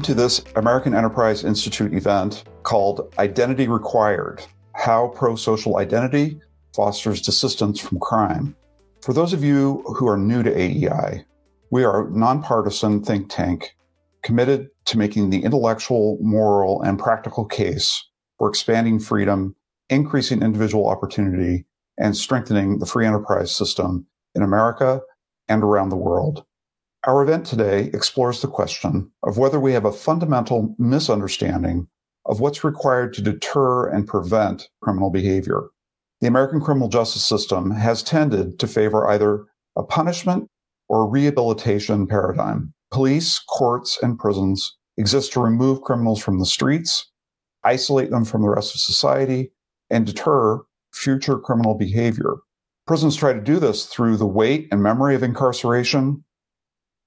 Welcome to this American Enterprise Institute event called Identity Required How Pro Social Identity Fosters Desistance from Crime. For those of you who are new to AEI, we are a nonpartisan think tank committed to making the intellectual, moral, and practical case for expanding freedom, increasing individual opportunity, and strengthening the free enterprise system in America and around the world. Our event today explores the question of whether we have a fundamental misunderstanding of what's required to deter and prevent criminal behavior. The American criminal justice system has tended to favor either a punishment or rehabilitation paradigm. Police, courts, and prisons exist to remove criminals from the streets, isolate them from the rest of society, and deter future criminal behavior. Prisons try to do this through the weight and memory of incarceration,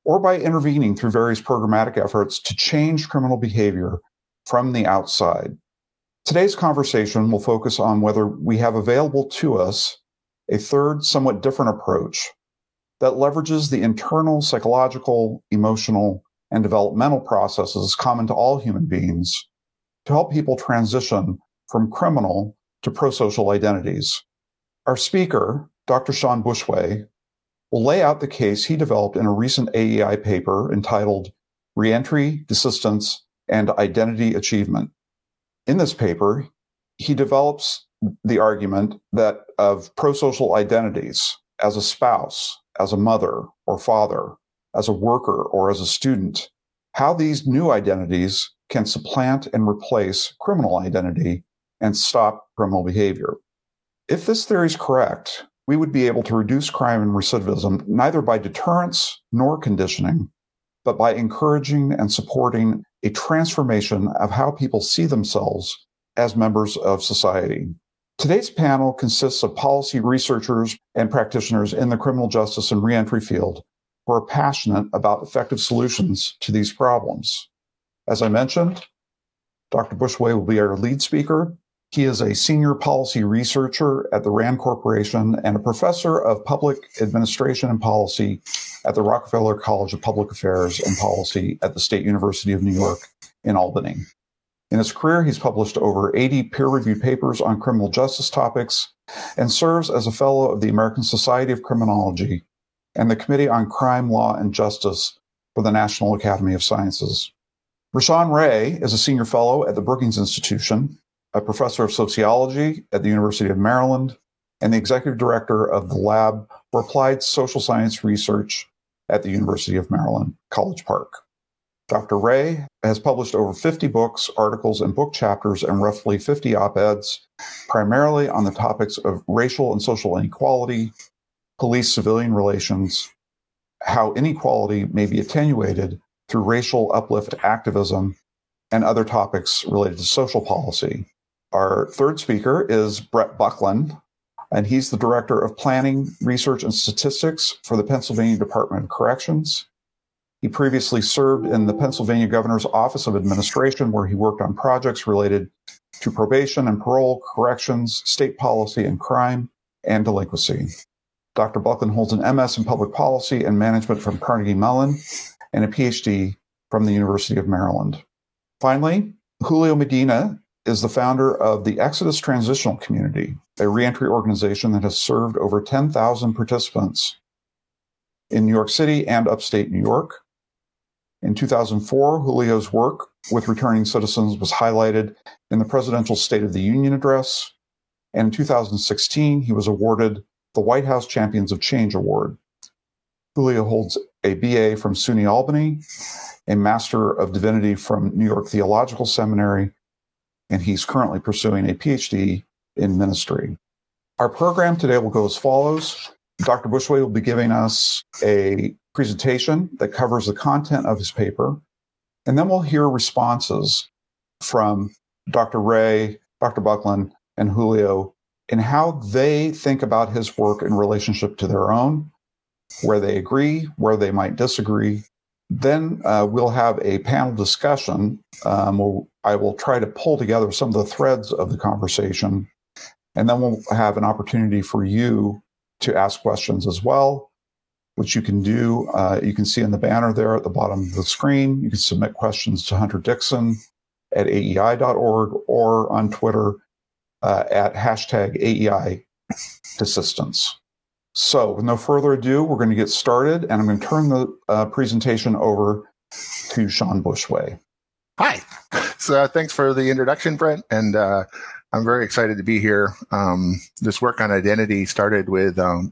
or by intervening through various programmatic efforts to change criminal behavior from the outside. Today's conversation will focus on whether we have available to us a third, somewhat different approach that leverages the internal psychological, emotional, and developmental processes common to all human beings to help people transition from criminal to pro-social identities. Our speaker, Dr. Sean Bushway, will lay out the case he developed in a recent AEI paper entitled Reentry, Desistance, and Identity Achievement. In this paper, he develops the argument that of prosocial identities as a spouse, as a mother or father, as a worker or as a student, how these new identities can supplant and replace criminal identity and stop criminal behavior. If this theory is correct, we would be able to reduce crime and recidivism neither by deterrence nor conditioning, but by encouraging and supporting a transformation of how people see themselves as members of society. Today's panel consists of policy researchers and practitioners in the criminal justice and reentry field who are passionate about effective solutions to these problems. As I mentioned, Dr. Bushway will be our lead speaker. He is a senior policy researcher at the RAND Corporation and a professor of public administration and policy at the Rockefeller College of Public Affairs and Policy at the State University of New York in Albany. In his career, he's published over 80 peer reviewed papers on criminal justice topics and serves as a fellow of the American Society of Criminology and the Committee on Crime, Law, and Justice for the National Academy of Sciences. Rashawn Ray is a senior fellow at the Brookings Institution a professor of sociology at the University of Maryland, and the executive director of the Lab for Applied Social Science Research at the University of Maryland, College Park. Dr. Ray has published over 50 books, articles, and book chapters, and roughly 50 op eds, primarily on the topics of racial and social inequality, police civilian relations, how inequality may be attenuated through racial uplift activism, and other topics related to social policy. Our third speaker is Bret Bucklen, and he's the Director of Planning, Research, and Statistics for the Pennsylvania Department of Corrections. He previously served in the Pennsylvania Governor's Office of Administration, where he worked on projects related to probation and parole, corrections, state policy and crime, and delinquency. Dr. Buckland holds an MS in public policy and management from Carnegie Mellon and a PhD from the University of Maryland. Finally, Julio Medina is the founder of the Exodus Transitional Community, a reentry organization that has served over 10,000 participants in New York City and upstate New York. In 2004, Julio's work with returning citizens was highlighted in the presidential State of the Union address. And in 2016, he was awarded the White House Champions of Change Award. Julio holds a BA from SUNY Albany, a Master of Divinity from New York Theological Seminary, and he's currently pursuing a PhD in ministry. Our program today will go as follows. Dr. Bushway will be giving us a presentation that covers the content of his paper, and then we'll hear responses from Dr. Ray, Dr. Bucklen, and Julio in how they think about his work in relationship to their own, where they agree, where they might disagree, then uh, we'll have a panel discussion. Um, we'll, I will try to pull together some of the threads of the conversation, and then we'll have an opportunity for you to ask questions as well. which you can do. Uh, you can see in the banner there at the bottom of the screen. You can submit questions to Hunter Dixon at aei.org or on Twitter uh, at hashtag AEI Desistance. So, with no further ado, we're going to get started, and I'm going to turn the uh, presentation over to Sean Bushway. Hi. So, uh, thanks for the introduction, Brent, and uh, I'm very excited to be here. Um, this work on identity started with um,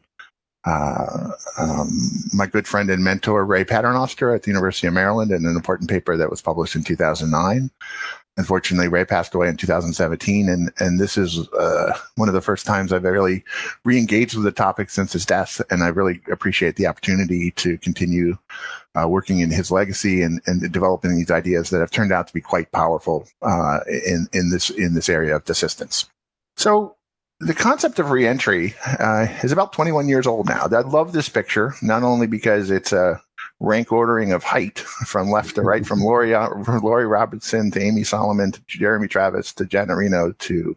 uh, um, my good friend and mentor Ray Paternoster at the University of Maryland in an important paper that was published in 2009. Unfortunately, Ray passed away in 2017, and and this is uh, one of the first times I've really re-engaged with the topic since his death, and I really appreciate the opportunity to continue uh, working in his legacy and, and developing these ideas that have turned out to be quite powerful uh, in in this in this area of desistance. So the concept of reentry uh, is about 21 years old now. I love this picture, not only because it's a rank ordering of height from left to right, from Laurie, from Laurie Robinson to Amy Solomon to Jeremy Travis to Janet Reno to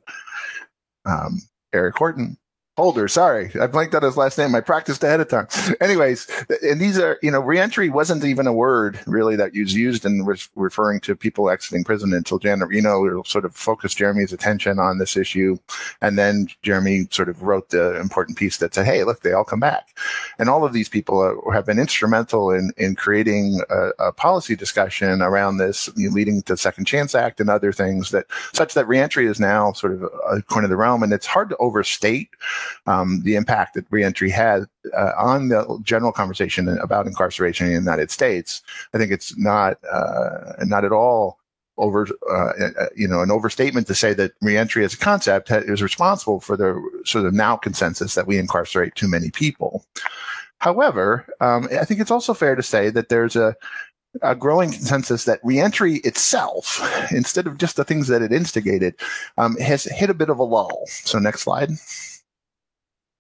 um, Eric Horton. Holder, sorry, I blanked out his last name. I practiced ahead of time. Anyways, and these are, you know, reentry wasn't even a word really that was used in re- referring to people exiting prison until Janet Reno sort of focused Jeremy's attention on this issue. And then Jeremy sort of wrote the important piece that said, Hey, look, they all come back. And all of these people are, have been instrumental in, in creating a, a policy discussion around this, leading to Second Chance Act and other things that such that reentry is now sort of a corner of the realm. And it's hard to overstate um, the impact that reentry had uh, on the general conversation about incarceration in the United States. I think it's not uh, not at all over uh, uh you know an overstatement to say that reentry as a concept is responsible for the sort of now consensus that we incarcerate too many people. However, um, I think it's also fair to say that there's a a growing consensus that reentry itself, instead of just the things that it instigated, um, has hit a bit of a lull. So next slide.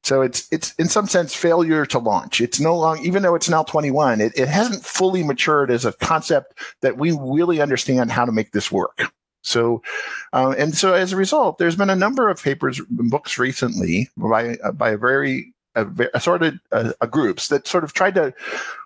So it's it's in some sense failure to launch. It's no longer even though it's now 21, it, it hasn't fully matured as a concept that we really understand how to make this work. So, uh, and so as a result, there's been a number of papers, books recently by by a very assorted uh, groups that sort of tried to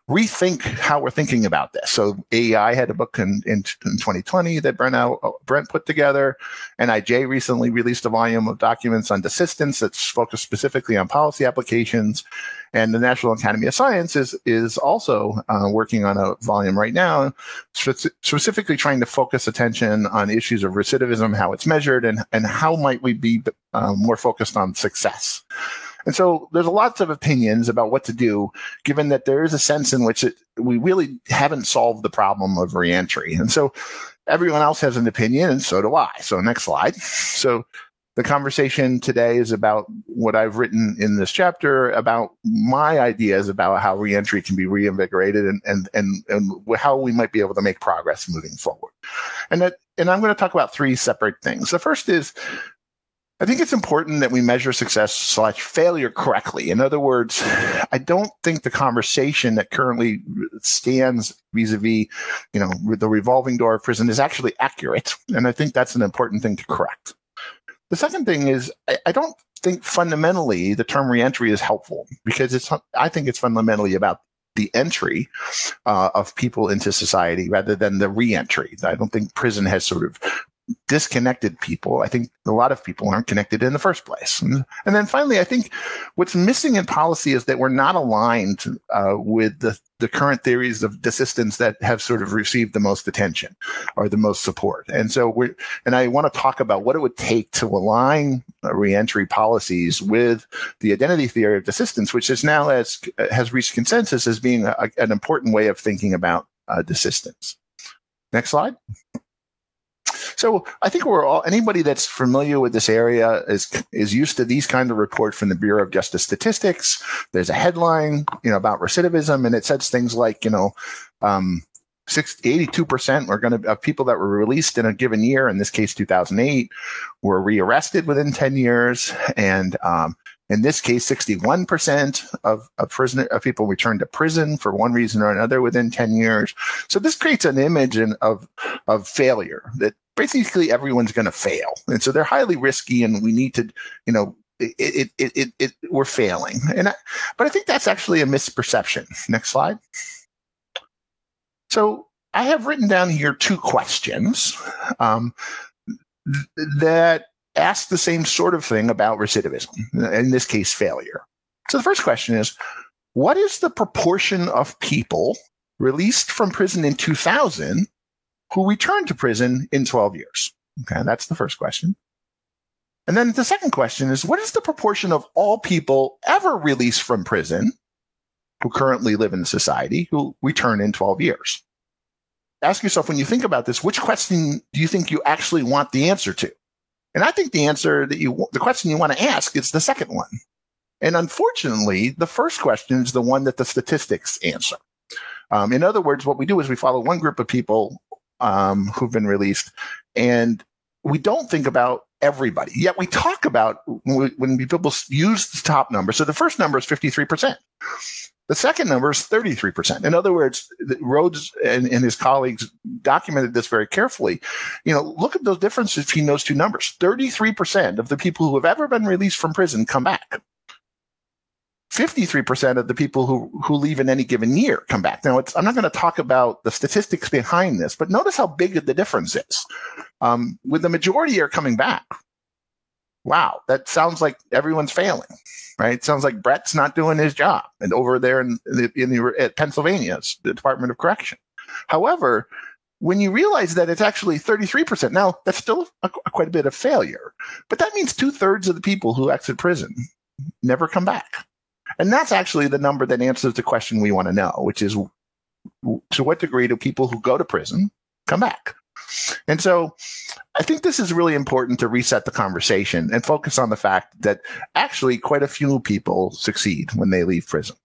rethink how we're thinking about this. So AEI had a book in, in, in 2020 that Brent, uh, Brent put together. NIJ recently released a volume of documents on desistance that's focused specifically on policy applications. And the National Academy of Sciences is is also uh, working on a volume right now, specifically trying to focus attention on issues of recidivism, how it's measured, and, and how might we be uh, more focused on success. And so there's lots of opinions about what to do, given that there is a sense in which it, we really haven't solved the problem of reentry. And so everyone else has an opinion, and so do I. So next slide. So the conversation today is about what I've written in this chapter about my ideas about how reentry can be reinvigorated and, and, and, and how we might be able to make progress moving forward. And that, and I'm going to talk about three separate things. The first is I think it's important that we measure success slash failure correctly. In other words, I don't think the conversation that currently stands vis-a-vis, you know, the revolving door of prison is actually accurate. And I think that's an important thing to correct. The second thing is I, I don't think fundamentally the term reentry is helpful because it's, I think it's fundamentally about the entry uh, of people into society rather than the reentry. I don't think prison has sort of disconnected people. I think a lot of people aren't connected in the first place. And, and then finally, I think what's missing in policy is that we're not aligned uh, with the, the current theories of desistance that have sort of received the most attention or the most support. And so we're, and I want to talk about what it would take to align reentry policies with the identity theory of desistance, which is now as has reached consensus as being a, an important way of thinking about uh, desistance. Next slide. So I think we're all anybody that's familiar with this area is is used to these kind of reports from the Bureau of Justice Statistics. There's a headline, you know, about recidivism, and it says things like, you know, um, 82% were going to of people that were released in a given year, in this case 2008, were rearrested within 10 years, and um, in this case, 61% of, of prisoner of people returned to prison for one reason or another within 10 years. So this creates an image of of failure that basically everyone's going to fail. And so they're highly risky and we need to, you know, it, it, it, it, we're failing. And I, but I think that's actually a misperception. Next slide. So I have written down here two questions um, th- that ask the same sort of thing about recidivism. In this case, failure. So the first question is, what is the proportion of people released from prison in 2000 who returned to prison in 12 years? Okay, that's the first question. And then the second question is what is the proportion of all people ever released from prison who currently live in society who return in 12 years? Ask yourself when you think about this, which question do you think you actually want the answer to? And I think the answer that you, the question you want to ask is the second one. And unfortunately, the first question is the one that the statistics answer. Um, in other words, what we do is we follow one group of people um, who've been released, and we don't think about everybody. Yet we talk about when people use the top number. So the first number is 53%. The second number is 33%. In other words, Rhodes and, and, his colleagues documented this very carefully. You know, look at those differences between those two numbers. 33% of the people who have ever been released from prison come back. 53% of the people who, who leave in any given year come back. Now, I'm not going to talk about the statistics behind this, but notice how big the difference is. Um, with the majority are coming back. Wow, that sounds like everyone's failing, right? It sounds like Bret's not doing his job, and over there in the, in the at Pennsylvania, the Department of Correction. However, when you realize that it's actually 33%, now that's still a, a, quite a bit of failure, but that means two thirds of the people who exit prison never come back. And that's actually the number that answers the question we want to know, which is to what degree do people who go to prison come back? And so I think this is really important to reset the conversation and focus on the fact that actually quite a few people succeed when they leave prison.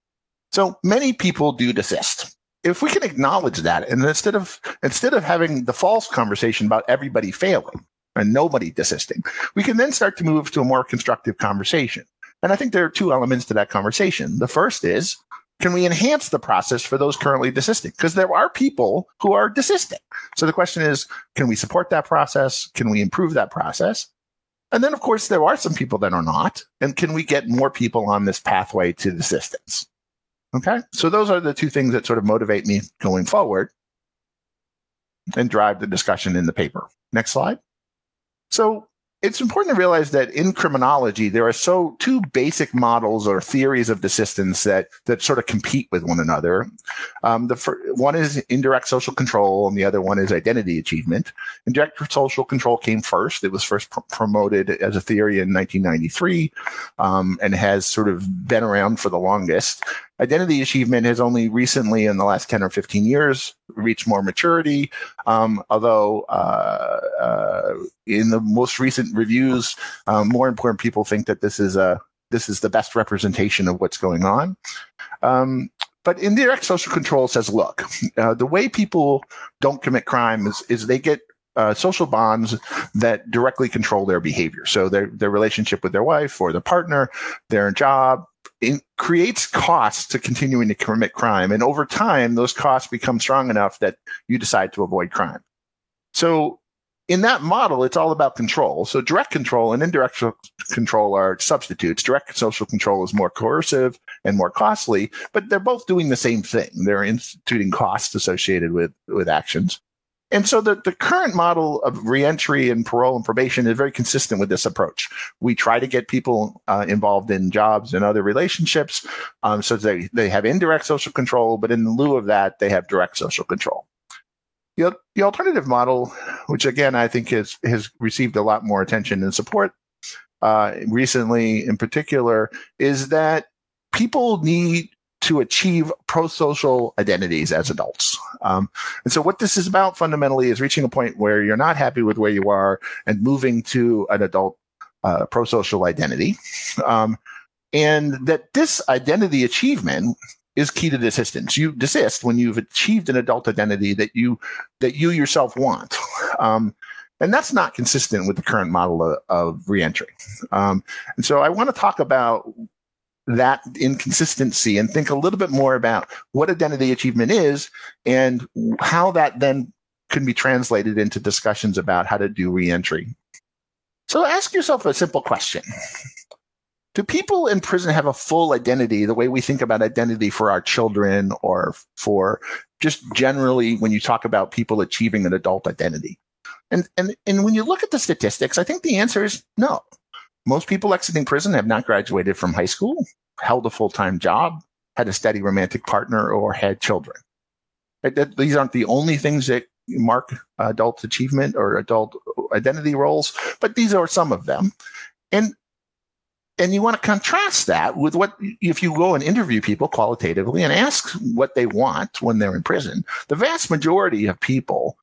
So many people do desist. If we can acknowledge that and instead of instead of having the false conversation about everybody failing and nobody desisting, we can then start to move to a more constructive conversation. And I think there are two elements to that conversation. The first is, can we enhance the process for those currently desisting? Because there are people who are desisting. So the question is, can we support that process? Can we improve that process? And then, of course, there are some people that are not. And can we get more people on this pathway to desistance? Okay. So those are the two things that sort of motivate me going forward and drive the discussion in the paper. Next slide. So it's important to realize that in criminology, there are so two basic models or theories of desistance that, that sort of compete with one another. Um, the fir- one is indirect social control and the other one is identity achievement. Indirect social control came first. It was first pr- promoted as a theory in 1993, um, and has sort of been around for the longest. Identity achievement has only recently, in the last 10 or 15 years, reached more maturity. Um, although, uh, uh, in the most recent reviews, um, more important people think that this is a this is the best representation of what's going on. Um, but indirect social control says, look, uh, the way people don't commit crime is, is they get uh, social bonds that directly control their behavior. So their their relationship with their wife or their partner, their job, it creates costs to continuing to commit crime. And over time, those costs become strong enough that you decide to avoid crime. So in that model, it's all about control. So direct control and indirect control are substitutes. Direct social control is more coercive and more costly, but they're both doing the same thing. They're instituting costs associated with, with actions. And so the, the current model of reentry and parole and probation is very consistent with this approach. We try to get people uh, involved in jobs and other relationships um, so they, they have indirect social control, but in lieu of that, they have direct social control. The, the alternative model, which again I think has, has received a lot more attention and support uh, recently in particular, is that people need to achieve pro-social identities as adults. Um, and so what this is about fundamentally is reaching a point where you're not happy with where you are and moving to an adult uh, pro-social identity. Um, and that this identity achievement is key to desistance. You desist when you've achieved an adult identity that you that you yourself want. Um, and that's not consistent with the current model of, of reentry. Um, and so I want to talk about that inconsistency and think a little bit more about what identity achievement is and how that then can be translated into discussions about how to do reentry. So ask yourself a simple question. do people in prison have a full identity the way we think about identity for our children or for just generally when you talk about people achieving an adult identity? And, and, and when you look at the statistics, I think the answer is no. Most people exiting prison have not graduated from high school, held a full time job, had a steady romantic partner, or had children. These aren't the only things that mark adult achievement or adult identity roles, but these are some of them. And and you want to contrast that with what if you go and interview people qualitatively and ask what they want when they're in prison the vast majority of people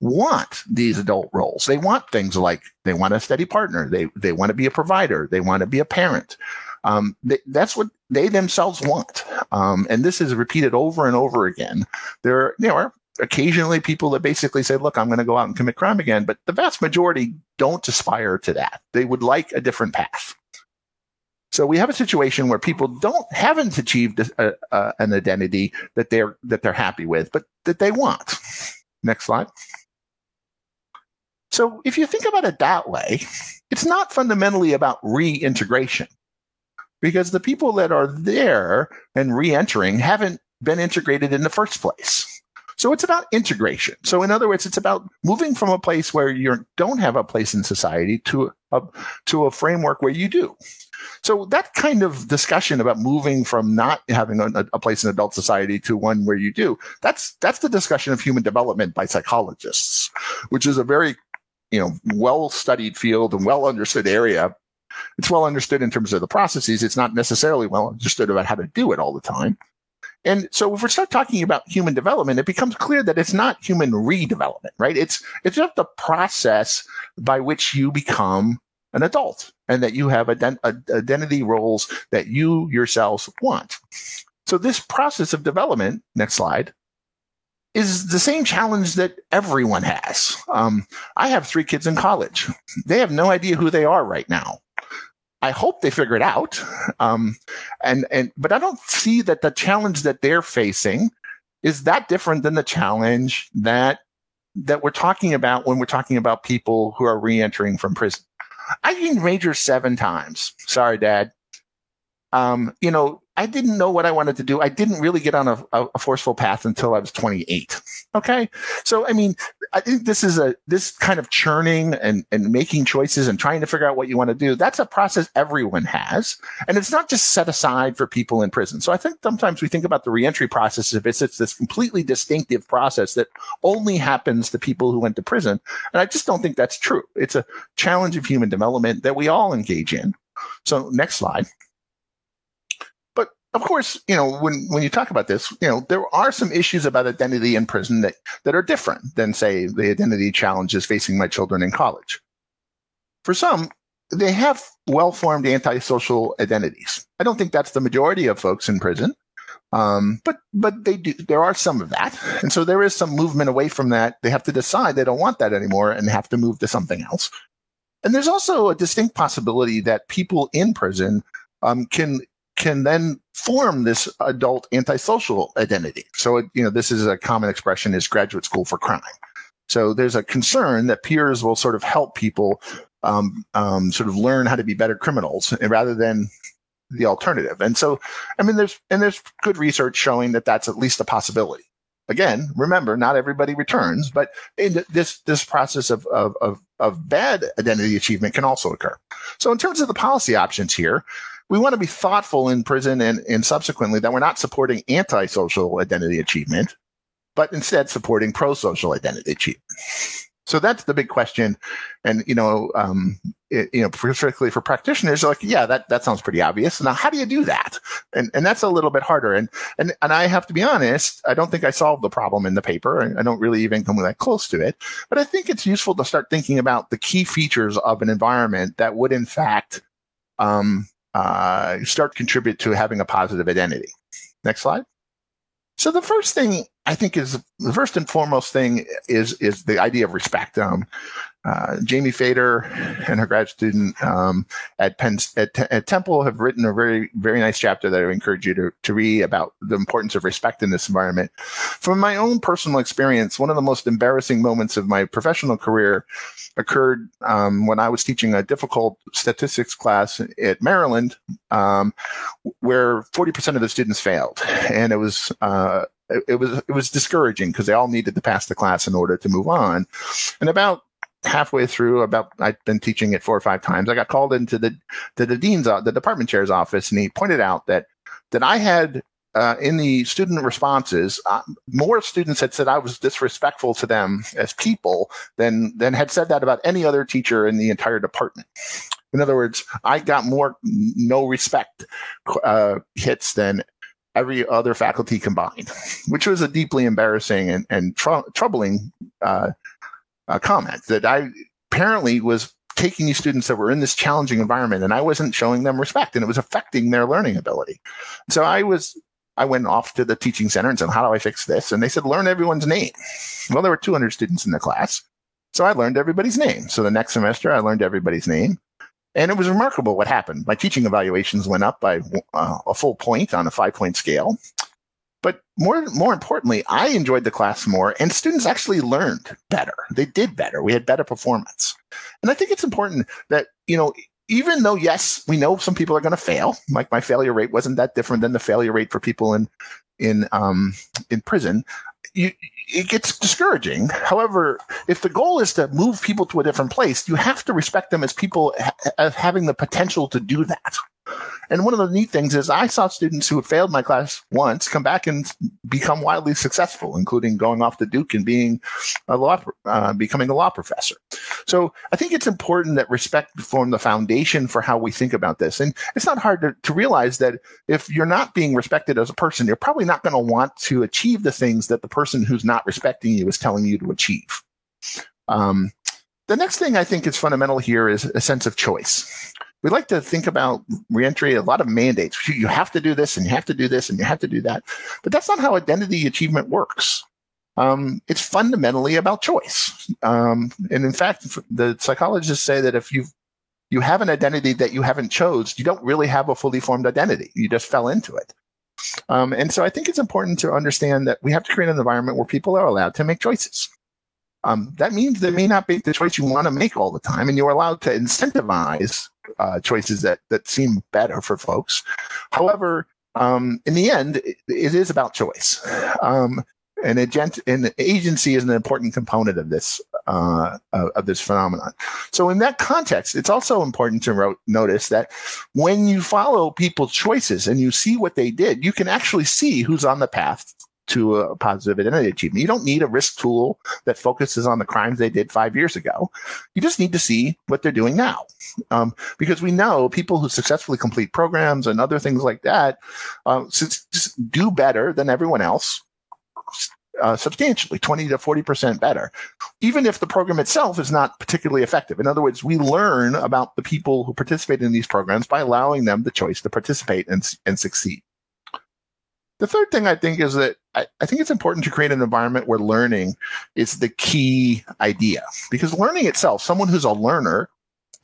want these adult roles. They want things like they want a steady partner. They they want to be a provider. They want to be a parent. Um, they, that's what they themselves want. Um, and this is repeated over and over again. There, there are occasionally people that basically say look i'm going to go out and commit crime again but the vast majority don't aspire to that. They would like a different path. So we have a situation where people don't haven't achieved a, a, an identity that they're that they're happy with, but that they want. Next slide. So if you think about it that way, it's not fundamentally about reintegration because the people that are there and re-entering haven't been integrated in the first place. So it's about integration. So in other words, it's about moving from a place where you don't have a place in society to a, to a framework where you do. So that kind of discussion about moving from not having a, a, place in adult society to one where you do, that's, that's the discussion of human development by psychologists, which is a very, you know, well studied field and well understood area. It's well understood in terms of the processes. It's not necessarily well understood about how to do it all the time. And so if we start talking about human development, it becomes clear that it's not human redevelopment, right? It's, it's just the process by which you become an adult and that you have ident- identity roles that you yourselves want. So this process of development, next slide, is the same challenge that everyone has. Um, I have three kids in college. They have no idea who they are right now. I hope they figure it out. Um, and, and, but I don't see that the challenge that they're facing is that different than the challenge that, that we're talking about when we're talking about people who are reentering from prison. I didn't major seven times. Sorry, dad. Um, you know, I didn't know what I wanted to do. I didn't really get on a, a, forceful path until I was 28. Okay. So, I mean, I think this is a, this kind of churning and, and making choices and trying to figure out what you want to do. That's a process everyone has. And it's not just set aside for people in prison. So I think sometimes we think about the reentry process as if it's, it's this completely distinctive process that only happens to people who went to prison. And I just don't think that's true. It's a challenge of human development that we all engage in. So next slide of course, you know, when, when you talk about this, you know, there are some issues about identity in prison that, that are different than, say, the identity challenges facing my children in college. For some, they have well formed antisocial identities. I don't think that's the majority of folks in prison. Um, but, but they do, there are some of that. And so there is some movement away from that. They have to decide they don't want that anymore and have to move to something else. And there's also a distinct possibility that people in prison um, can can then form this adult antisocial identity. So, you know, this is a common expression is graduate school for crime. So there's a concern that peers will sort of help people um, um, sort of learn how to be better criminals rather than the alternative. And so, I mean, there's and there's good research showing that that's at least a possibility. Again, remember, not everybody returns, but this this process of, of of of bad identity achievement can also occur. So, in terms of the policy options here, we want to be thoughtful in prison and, and subsequently that we're not supporting anti-social identity achievement, but instead supporting pro-social identity achievement. So that's the big question. And, you know, um, it, you know, particularly for practitioners, like, yeah, that, that sounds pretty obvious. Now, how do you do that? And, and that's a little bit harder. And, and, and I have to be honest, I don't think I solved the problem in the paper. I don't really even come that close to it, but I think it's useful to start thinking about the key features of an environment that would in fact, um, uh, start contribute to having a positive identity. Next slide. So the first thing I think is the first and foremost thing is is the idea of respect. Um, uh, Jamie Fader and her grad student um, at Penn at, at, Temple have written a very very nice chapter that I encourage you to, to read about the importance of respect in this environment. From my own personal experience, one of the most embarrassing moments of my professional career occurred um, when I was teaching a difficult statistics class at Maryland, um, where forty percent of the students failed, and it was uh, it, was it was discouraging because they all needed to pass the class in order to move on. And about halfway through, about I'd been teaching it four or five times, I got called into the to the dean's the department chair's office, and he pointed out that that I had uh, in the student responses, uh, more students had said I was disrespectful to them as people than than had said that about any other teacher in the entire department. In other words, I got more no respect uh, hits than every other faculty combined, which was a deeply embarrassing and, and tr- troubling uh, uh, comment that I apparently was taking these students that were in this challenging environment and I wasn't showing them respect and it was affecting their learning ability. So I was, I went off to the teaching center and said, how do I fix this? And they said, learn everyone's name. Well, there were 200 students in the class. So I learned everybody's name. So the next semester I learned everybody's name. And it was remarkable what happened. My teaching evaluations went up by uh, a full point on a five point scale. But more, more importantly, I enjoyed the class more and students actually learned better. They did better. We had better performance. And I think it's important that, you know, even though, yes, we know some people are going to fail, like my failure rate wasn't that different than the failure rate for people in, in, um, in prison you, it gets discouraging. However, if the goal is to move people to a different place, you have to respect them as people ha- as having the potential to do that. And one of the neat things is I saw students who had failed my class once come back and become wildly successful, including going off to Duke and being a law, uh, becoming a law professor. So I think it's important that respect form the foundation for how we think about this. And it's not hard to, to realize that if you're not being respected as a person, you're probably not going to want to achieve the things that the person who's not respecting you is telling you to achieve. Um, the next thing I think is fundamental here is a sense of choice we like to think about reentry a lot of mandates. You have to do this and you have to do this and you have to do that. But that's not how identity achievement works. Um, it's fundamentally about choice. Um, and in fact, the psychologists say that if you you have an identity that you haven't chose, you don't really have a fully formed identity. You just fell into it. Um, and so I think it's important to understand that we have to create an environment where people are allowed to make choices. Um, that means they may not be the choice you want to make all the time, and you're allowed to incentivize uh, choices that that seem better for folks. However, um, in the end, it, it is about choice. Um, and agent and agency is an important component of this uh, of this phenomenon. So in that context, it's also important to ro- notice that when you follow people's choices and you see what they did, you can actually see who's on the path to a positive identity achievement. You don't need a risk tool that focuses on the crimes they did five years ago. You just need to see what they're doing now. Um, because we know people who successfully complete programs and other things like that uh, do better than everyone else. Uh, substantially, 20 to 40% better, even if the program itself is not particularly effective. In other words, we learn about the people who participate in these programs by allowing them the choice to participate and, and succeed. The third thing I think is that I, I, think it's important to create an environment where learning is the key idea because learning itself, someone who's a learner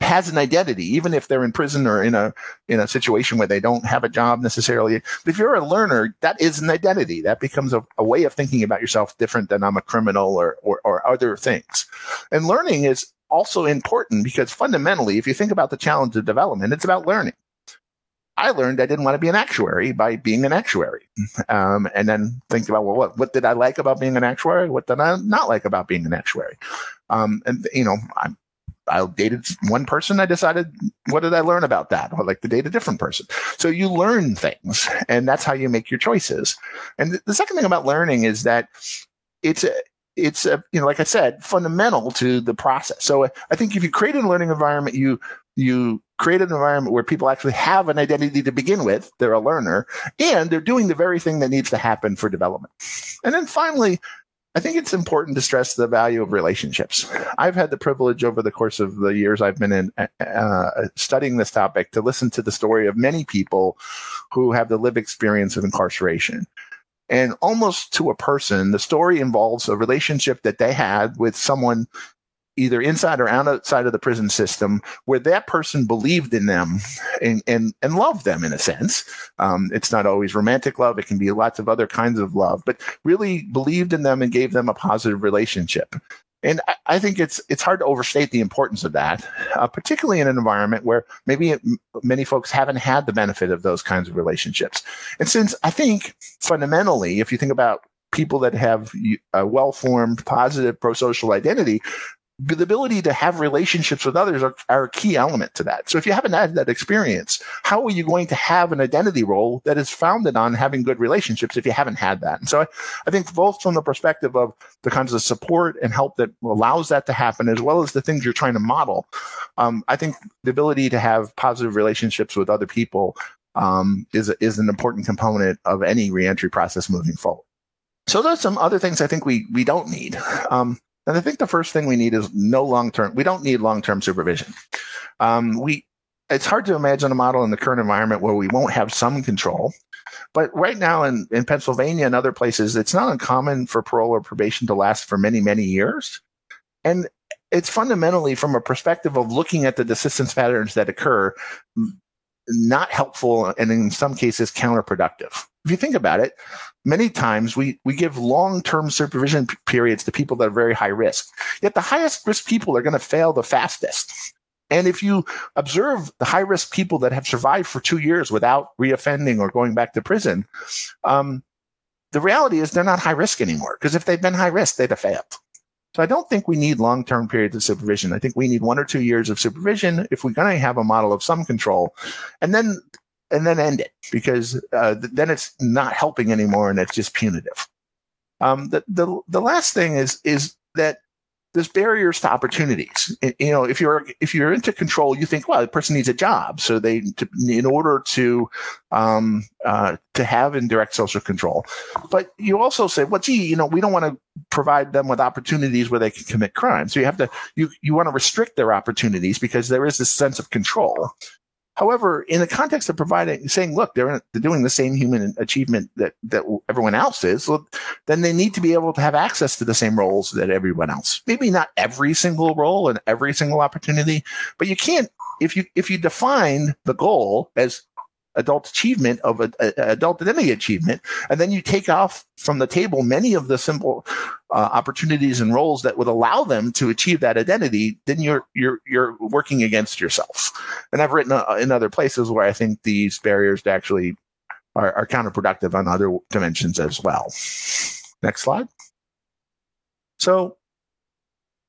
has an identity, even if they're in prison or in a in a situation where they don't have a job necessarily. But if you're a learner, that is an identity. That becomes a, a way of thinking about yourself different than I'm a criminal or, or or other things. And learning is also important because fundamentally, if you think about the challenge of development, it's about learning. I learned I didn't want to be an actuary by being an actuary. Um, and then think about, well, what, what did I like about being an actuary? What did I not like about being an actuary? Um, and, you know, I, I dated one person. I decided, what did I learn about that? I'd like to date a different person. So you learn things and that's how you make your choices. And the second thing about learning is that it's a, it's a, you know, like I said, fundamental to the process. So I think if you create a learning environment, you, you create an environment where people actually have an identity to begin with. They're a learner and they're doing the very thing that needs to happen for development. And then finally, I think it's important to stress the value of relationships. I've had the privilege over the course of the years I've been in uh, studying this topic to listen to the story of many people who have the lived experience of incarceration. And almost to a person, the story involves a relationship that they had with someone either inside or outside of the prison system where that person believed in them and, and, and loved them in a sense. Um, it's not always romantic love. It can be lots of other kinds of love, but really believed in them and gave them a positive relationship. And I, think it's it's hard to overstate the importance of that, uh, particularly in an environment where maybe it, many folks haven't had the benefit of those kinds of relationships. And since I think fundamentally, if you think about people that have a well-formed, positive pro-social identity, the ability to have relationships with others are, are, a key element to that. So if you haven't had that experience, how are you going to have an identity role that is founded on having good relationships if you haven't had that? And so I, I think both from the perspective of the kinds of support and help that allows that to happen, as well as the things you're trying to model, um, I think the ability to have positive relationships with other people um, is is an important component of any reentry process moving forward. So there's some other things I think we we don't need. Um, and I think the first thing we need is no long term. We don't need long term supervision. Um, we it's hard to imagine a model in the current environment where we won't have some control. But right now in, in Pennsylvania and other places, it's not uncommon for parole or probation to last for many, many years. And it's fundamentally from a perspective of looking at the desistance patterns that occur, not helpful and in some cases counterproductive. If you think about it, many times we, we give long-term supervision periods to people that are very high risk. Yet the highest risk people are going to fail the fastest. And if you observe the high risk people that have survived for two years without reoffending or going back to prison, um, the reality is they're not high risk anymore. Because if they've been high risk, they'd have failed. So I don't think we need long-term periods of supervision. I think we need one or two years of supervision if we're going to have a model of some control. And then and then end it because uh, then it's not helping anymore and it's just punitive. Um, the, the, the last thing is, is that there's barriers to opportunities. You know, if you're, if you're into control, you think, well, the person needs a job. So they, to, in order to, um, uh, to have indirect social control, but you also say, well, gee, you know, we don't want to provide them with opportunities where they can commit crime. So you have to, you, you want to restrict their opportunities because there is this sense of control. However, in the context of providing, saying, look, they're, they're doing the same human achievement that, that everyone else is, well, then they need to be able to have access to the same roles that everyone else. Maybe not every single role and every single opportunity, but you can't, if you, if you define the goal as adult achievement of a, a, adult identity achievement, and then you take off from the table many of the simple uh, opportunities and roles that would allow them to achieve that identity, then you're you're you're working against yourself. And I've written uh, in other places where I think these barriers actually are, are counterproductive on other dimensions as well. Next slide. So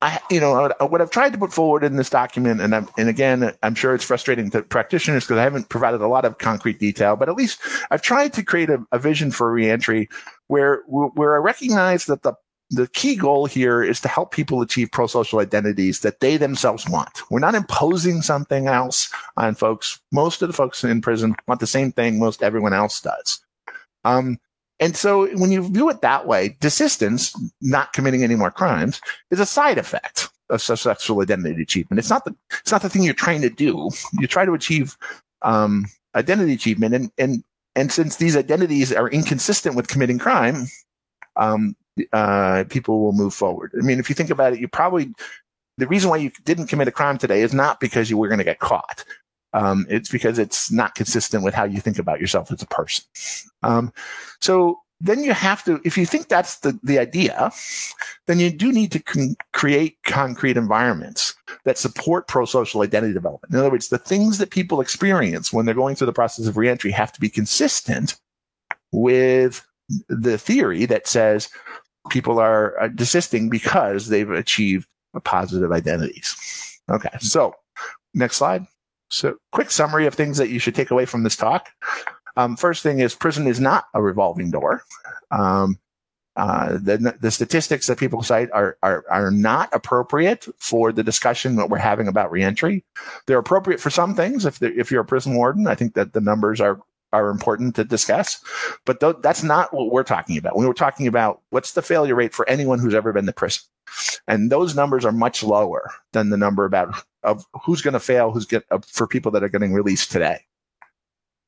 I, you know, what I've tried to put forward in this document, and I'm, and again, I'm sure it's frustrating to practitioners because I haven't provided a lot of concrete detail, but at least I've tried to create a, a vision for reentry where, where I recognize that the, the key goal here is to help people achieve pro-social identities that they themselves want. We're not imposing something else on folks. Most of the folks in prison want the same thing most everyone else does. Um, and so when you view it that way, desistance, not committing any more crimes, is a side effect of sexual identity achievement. It's not the it's not the thing you're trying to do. You try to achieve um, identity achievement, and and and since these identities are inconsistent with committing crime, um, uh, people will move forward. I mean, if you think about it, you probably the reason why you didn't commit a crime today is not because you were going to get caught. Um, it's because it's not consistent with how you think about yourself as a person. Um, so then you have to, if you think that's the, the idea, then you do need to con- create concrete environments that support pro-social identity development. In other words, the things that people experience when they're going through the process of reentry have to be consistent with the theory that says people are uh, desisting because they've achieved positive identities. Okay. So next slide. So, quick summary of things that you should take away from this talk. Um, first thing is prison is not a revolving door. Um, uh, the, the statistics that people cite are, are, are not appropriate for the discussion that we're having about reentry. They're appropriate for some things. If if you're a prison warden, I think that the numbers are are important to discuss, but th- that's not what we're talking about. We were talking about what's the failure rate for anyone who's ever been to prison, and those numbers are much lower than the number about of who's going to fail, who's get uh, for people that are getting released today.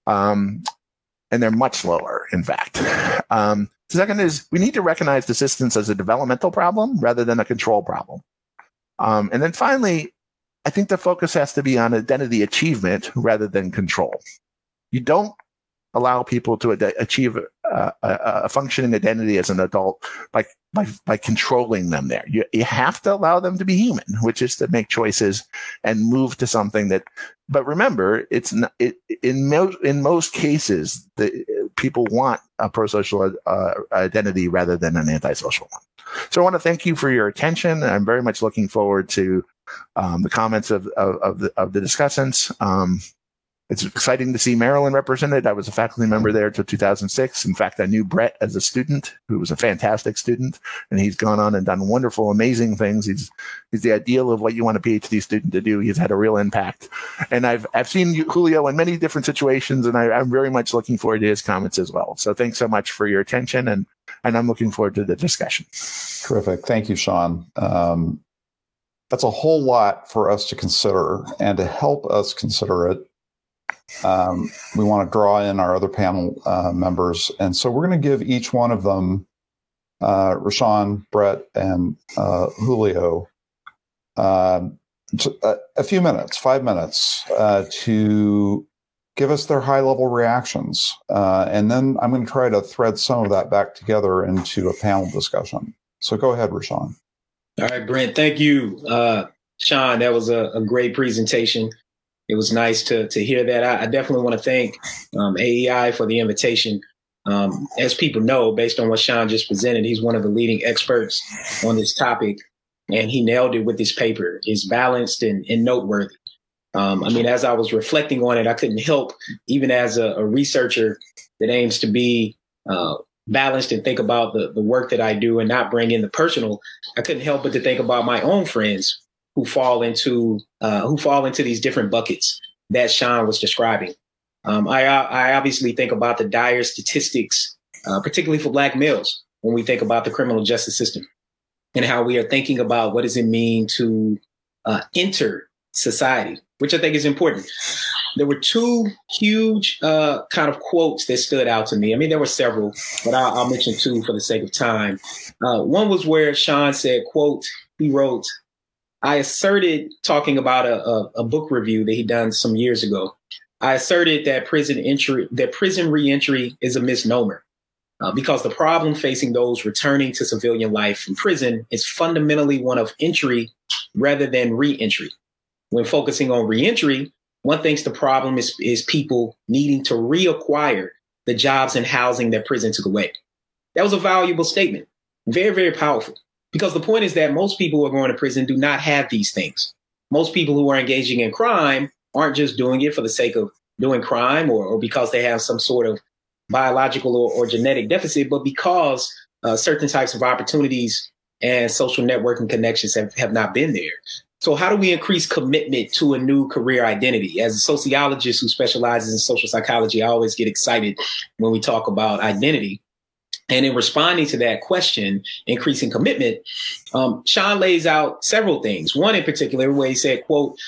Um, and they're much lower, in fact. Um, The second is we need to recognize desistance as a developmental problem rather than a control problem. Um, and then finally, I think the focus has to be on identity achievement rather than control. You don't allow people to ad- achieve a, a, functioning identity as an adult by, by, by controlling them there. You, you have to allow them to be human, which is to make choices and move to something that, but remember, it's not, it, in most, in most cases, the people want a pro-social uh, identity rather than an antisocial one. So I want to thank you for your attention. I'm very much looking forward to um, the comments of, of, of, the, of the discussants. Um, it's exciting to see Maryland represented. I was a faculty member there until 2006. In fact, I knew Bret as a student, who was a fantastic student, and he's gone on and done wonderful, amazing things. He's he's the ideal of what you want a PhD student to do. He's had a real impact, and I've I've seen Julio in many different situations, and I, I'm very much looking forward to his comments as well. So thanks so much for your attention, and and I'm looking forward to the discussion. Terrific, thank you, Sean. Um, that's a whole lot for us to consider, and to help us consider it um, we want to draw in our other panel uh, members. And so we're going to give each one of them, uh, Rashawn, Bret, and uh, Julio, um, a, a, few minutes, five minutes, uh, to give us their high level reactions. Uh, and then I'm going to try to thread some of that back together into a panel discussion. So go ahead, Rashawn. All right, Brent. Thank you. Uh, Sean, that was a, a great presentation it was nice to to hear that. I, I definitely want to thank um, AEI for the invitation. Um, as people know, based on what Sean just presented, he's one of the leading experts on this topic, and he nailed it with his paper. It's balanced and, and noteworthy. Um, I mean, as I was reflecting on it, I couldn't help, even as a, a researcher that aims to be uh, balanced and think about the, the work that I do and not bring in the personal, I couldn't help but to think about my own friends who fall into uh, who fall into these different buckets that Sean was describing. Um, I, I obviously think about the dire statistics, uh, particularly for Black males, when we think about the criminal justice system and how we are thinking about what does it mean to uh, enter society, which I think is important. There were two huge uh, kind of quotes that stood out to me. I mean, there were several, but I'll, I'll mention two for the sake of time. Uh, one was where Sean said, "quote He wrote." I asserted talking about a, a, a book review that he'd done some years ago. I asserted that prison entry, that prison reentry is a misnomer. Uh, because the problem facing those returning to civilian life from prison is fundamentally one of entry rather than reentry. When focusing on reentry, one thinks the problem is, is people needing to reacquire the jobs and housing that prison took away. That was a valuable statement. Very, very powerful. Because the point is that most people who are going to prison do not have these things. Most people who are engaging in crime aren't just doing it for the sake of doing crime or, or because they have some sort of biological or, or genetic deficit, but because uh, certain types of opportunities and social networking connections have, have not been there. So, how do we increase commitment to a new career identity? As a sociologist who specializes in social psychology, I always get excited when we talk about identity. And in responding to that question, increasing commitment, um, Sean lays out several things. One in particular, where he said, quote,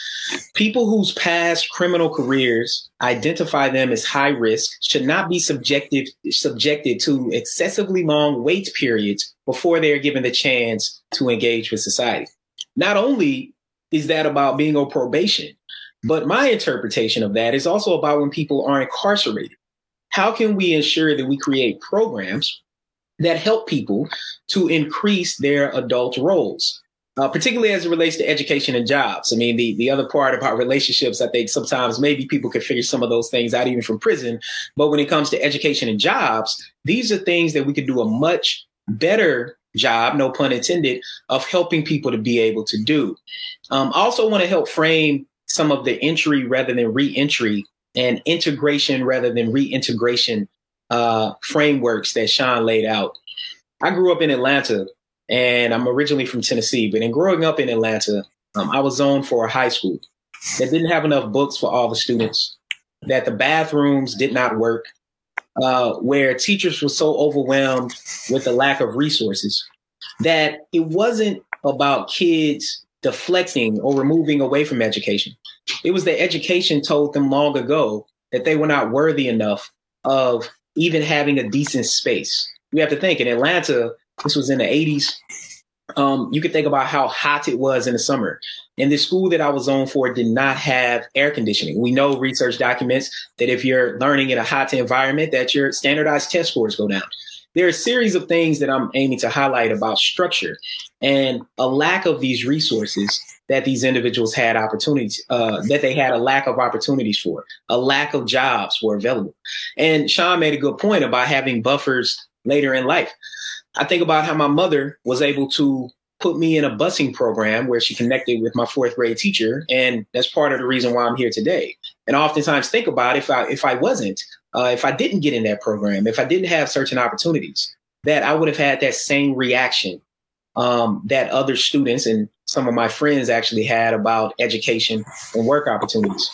people whose past criminal careers identify them as high risk should not be subjected, subjected to excessively long wait periods before they are given the chance to engage with society. Not only is that about being on probation, but my interpretation of that is also about when people are incarcerated. How can we ensure that we create programs that help people to increase their adult roles. Uh, particularly as it relates to education and jobs. I mean, the, the other part about relationships, I think sometimes maybe people can figure some of those things out even from prison. But when it comes to education and jobs, these are things that we could do a much better job, no pun intended, of helping people to be able to do. Um, I also want to help frame some of the entry rather than re-entry and integration rather than reintegration uh, frameworks that Sean laid out. I grew up in Atlanta and I'm originally from Tennessee, but in growing up in Atlanta, um, I was zoned for a high school that didn't have enough books for all the students, that the bathrooms did not work, uh, where teachers were so overwhelmed with the lack of resources that it wasn't about kids deflecting or removing away from education. It was that education told them long ago that they were not worthy enough of even having a decent space. We have to think in Atlanta, this was in the 80s. Um, you could think about how hot it was in the summer. And the school that I was on for did not have air conditioning. We know research documents that if you're learning in a hot environment, that your standardized test scores go down. There are a series of things that I'm aiming to highlight about structure and a lack of these resources that these individuals had opportunities, uh, that they had a lack of opportunities for, a lack of jobs were available. And Sean made a good point about having buffers later in life. I think about how my mother was able to put me in a busing program where she connected with my fourth grade teacher, and that's part of the reason why I'm here today. And oftentimes think about if I if I wasn't, uh, if I didn't get in that program, if I didn't have certain opportunities, that I would have had that same reaction um, that other students and some of my friends actually had about education and work opportunities.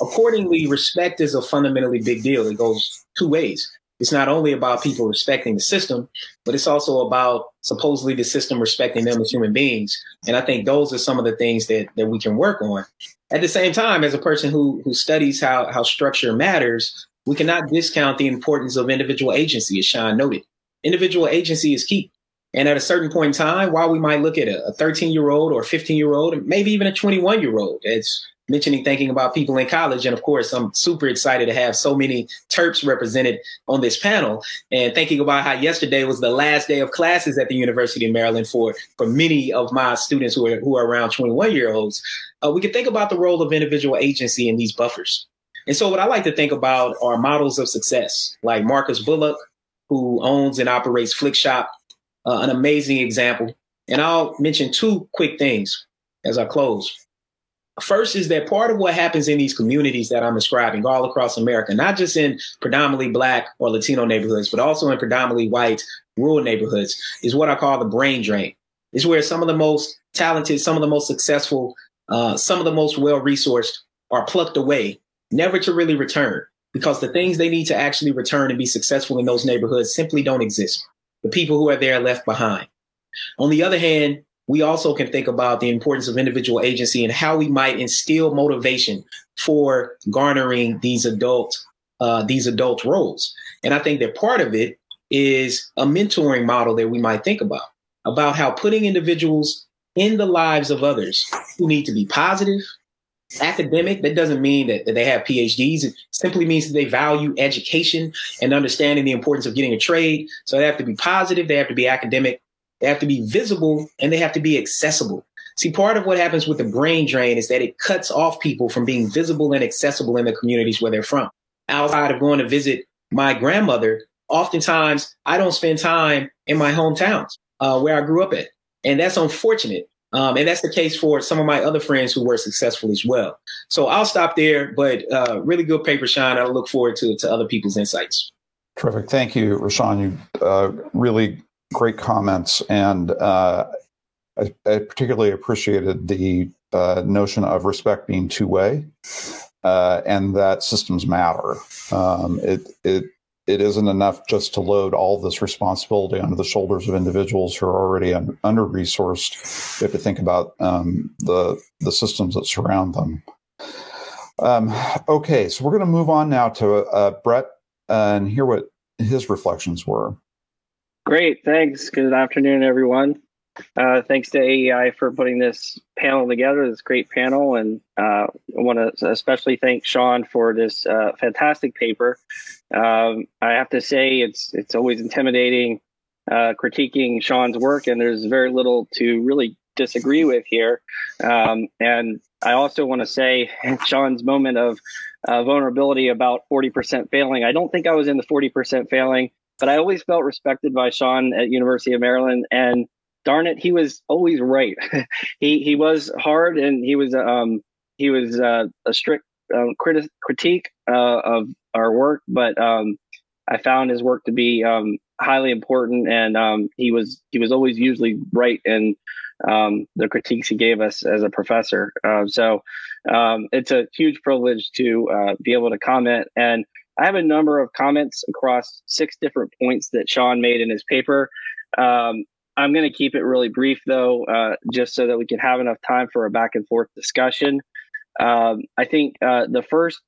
Accordingly, respect is a fundamentally big deal. It goes two ways. It's not only about people respecting the system, but it's also about supposedly the system respecting them as human beings. And I think those are some of the things that, that we can work on. At the same time, as a person who, who studies how, how structure matters, we cannot discount the importance of individual agency, as Sean noted. Individual agency is key. And at a certain point in time, while we might look at a 13 year old or 15 year old, maybe even a 21 year old, it's mentioning thinking about people in college. And of course, I'm super excited to have so many Terps represented on this panel and thinking about how yesterday was the last day of classes at the University of Maryland for, for many of my students who are, who are around 21 year olds. Uh, we can think about the role of individual agency in these buffers. And so what I like to think about are models of success, like Marcus Bullock, who owns and operates Flikshop, uh, an amazing example. And I'll mention two quick things as I close. First is that part of what happens in these communities that I'm describing all across America, not just in predominantly black or Latino neighborhoods, but also in predominantly white rural neighborhoods, is what I call the brain drain. It's where some of the most talented, some of the most successful, uh, some of the most well resourced are plucked away, never to really return, because the things they need to actually return and be successful in those neighborhoods simply don't exist. The people who are there left behind. On the other hand, we also can think about the importance of individual agency and how we might instill motivation for garnering these adult uh, these adult roles. And I think that part of it is a mentoring model that we might think about about how putting individuals in the lives of others who need to be positive, academic. That doesn't mean that, that they have PhDs. It simply means that they value education and understanding the importance of getting a trade. So they have to be positive. They have to be academic they have to be visible and they have to be accessible. See, part of what happens with the brain drain is that it cuts off people from being visible and accessible in the communities where they're from. Outside of going to visit my grandmother, oftentimes I don't spend time in my hometowns uh, where I grew up at. And that's unfortunate. Um, and that's the case for some of my other friends who were successful as well. So I'll stop there, but uh, really good paper, Sean. I look forward to, to other people's insights. Terrific. Thank you, Rashawn. You uh, really great comments, and uh, I, I, particularly appreciated the uh, notion of respect being two way, uh, and that systems matter. Um, it it it isn't enough just to load all this responsibility onto the shoulders of individuals who are already un- under resourced. We have to think about um, the the systems that surround them. Um, okay, so we're going to move on now to uh, Bret and hear what his reflections were. Great, thanks. Good afternoon, everyone. Uh, thanks to AEI for putting this panel together, this great panel. And uh, I want to especially thank Sean for this uh, fantastic paper. Um, I have to say, it's it's always intimidating uh, critiquing Sean's work, and there's very little to really disagree with here. Um, and I also want to say, Sean's moment of uh, vulnerability about 40% failing, I don't think I was in the 40% failing but I always felt respected by Sean at University of Maryland, and darn it, he was always right. he he was hard, and he was um he was uh, a strict um, criti- critique uh, of our work, but um, I found his work to be um, highly important, and um, he was he was always usually right in um, the critiques he gave us as a professor. Uh, so um, it's a huge privilege to uh, be able to comment and I have a number of comments across six different points that Sean made in his paper. Um, I'm going to keep it really brief, though, uh, just so that we can have enough time for a back and forth discussion. Um, I think uh, the first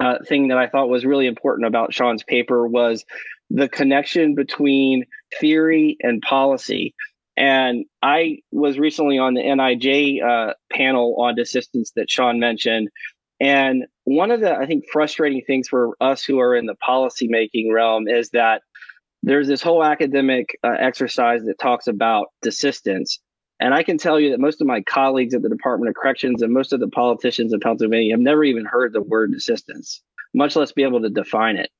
uh, thing that I thought was really important about Sean's paper was the connection between theory and policy. And I was recently on the NIJ uh, panel on desistance that Sean mentioned. And one of the, I think, frustrating things for us who are in the policymaking realm is that there's this whole academic uh, exercise that talks about desistance. And I can tell you that most of my colleagues at the Department of Corrections and most of the politicians in Pennsylvania have never even heard the word desistance, much less be able to define it.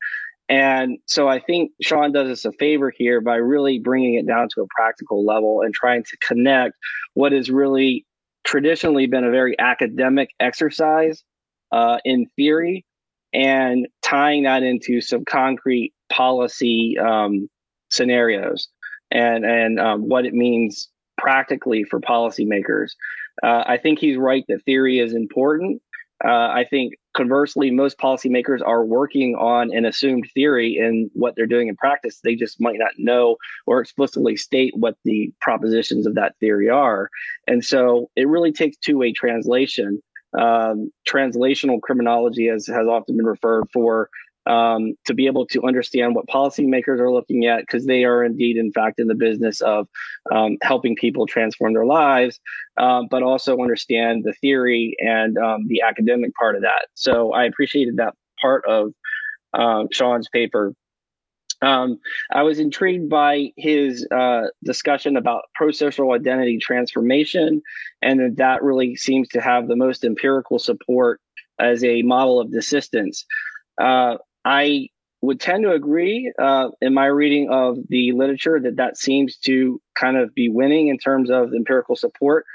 And so I think Sean does us a favor here by really bringing it down to a practical level and trying to connect what has really traditionally been a very academic exercise uh, in theory and tying that into some concrete policy um, scenarios and and um, what it means practically for policymakers. Uh, I think he's right that theory is important. Uh, I think conversely, most policymakers are working on an assumed theory in what they're doing in practice. They just might not know or explicitly state what the propositions of that theory are. And so it really takes two way translation. Um, translational criminology, as has often been referred for, um, to be able to understand what policymakers are looking at because they are indeed, in fact, in the business of um, helping people transform their lives, um, but also understand the theory and um, the academic part of that. So I appreciated that part of um, Sean's paper. Um, I was intrigued by his uh, discussion about pro-social identity transformation, and that that really seems to have the most empirical support as a model of desistance. Uh, I would tend to agree uh, in my reading of the literature that that seems to kind of be winning in terms of empirical support.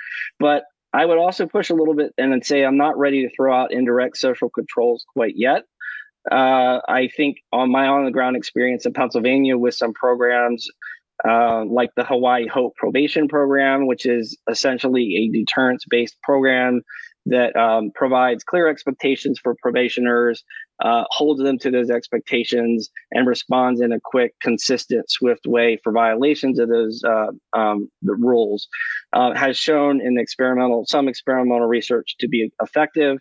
But I would also push a little bit and say I'm not ready to throw out indirect social controls quite yet. Uh, I think on my on the ground experience in Pennsylvania with some programs uh, like the Hawaii Hope Probation Program, which is essentially a deterrence based program that um, provides clear expectations for probationers, uh, holds them to those expectations, and responds in a quick, consistent, swift way for violations of those uh, um, the rules, uh, has shown in experimental some experimental research to be effective.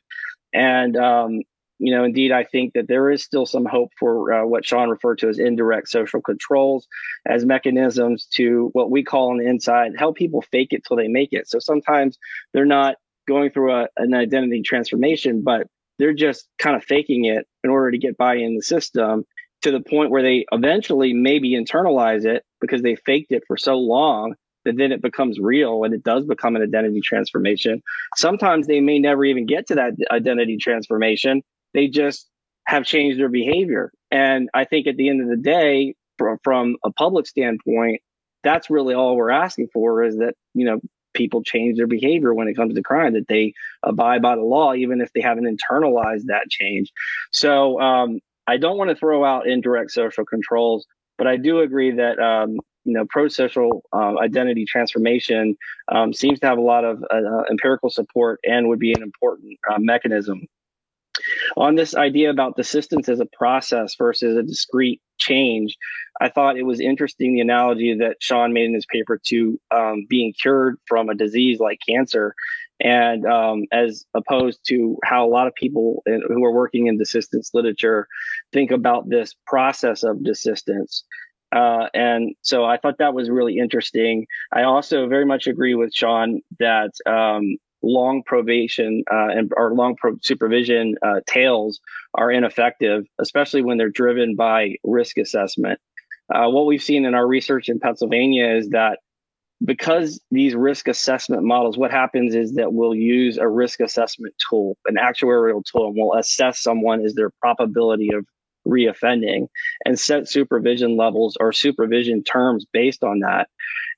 And um, you know, indeed, I think that there is still some hope for uh, what Sean referred to as indirect social controls as mechanisms to what we call on the inside help people fake it till they make it. So sometimes they're not going through a, an identity transformation, but they're just kind of faking it in order to get by in the system to the point where they eventually maybe internalize it because they faked it for so long that then it becomes real and it does become an identity transformation. Sometimes they may never even get to that identity transformation. They just have changed their behavior. And I think at the end of the day, from, from a public standpoint, that's really all we're asking for is that, you know, people change their behavior when it comes to crime, that they abide by the law, even if they haven't internalized that change. So um, I don't want to throw out indirect social controls, but I do agree that um, you know pro-social uh, identity transformation um, seems to have a lot of uh, uh empirical support and would be an important uh, mechanism on this idea about desistance as a process versus a discrete change, I thought it was interesting the analogy that Sean made in his paper to um, being cured from a disease like cancer, and um, as opposed to how a lot of people who are working in desistance literature think about this process of desistance. Uh, and so I thought that was really interesting. I also very much agree with Sean that um, long probation uh, and or long pro- supervision uh, tails are ineffective, especially when they're driven by risk assessment. Uh, what we've seen in our research in Pennsylvania is that because these risk assessment models, what happens is that we'll use a risk assessment tool, an actuarial tool, and we'll assess someone is their probability of reoffending and set supervision levels or supervision terms based on that.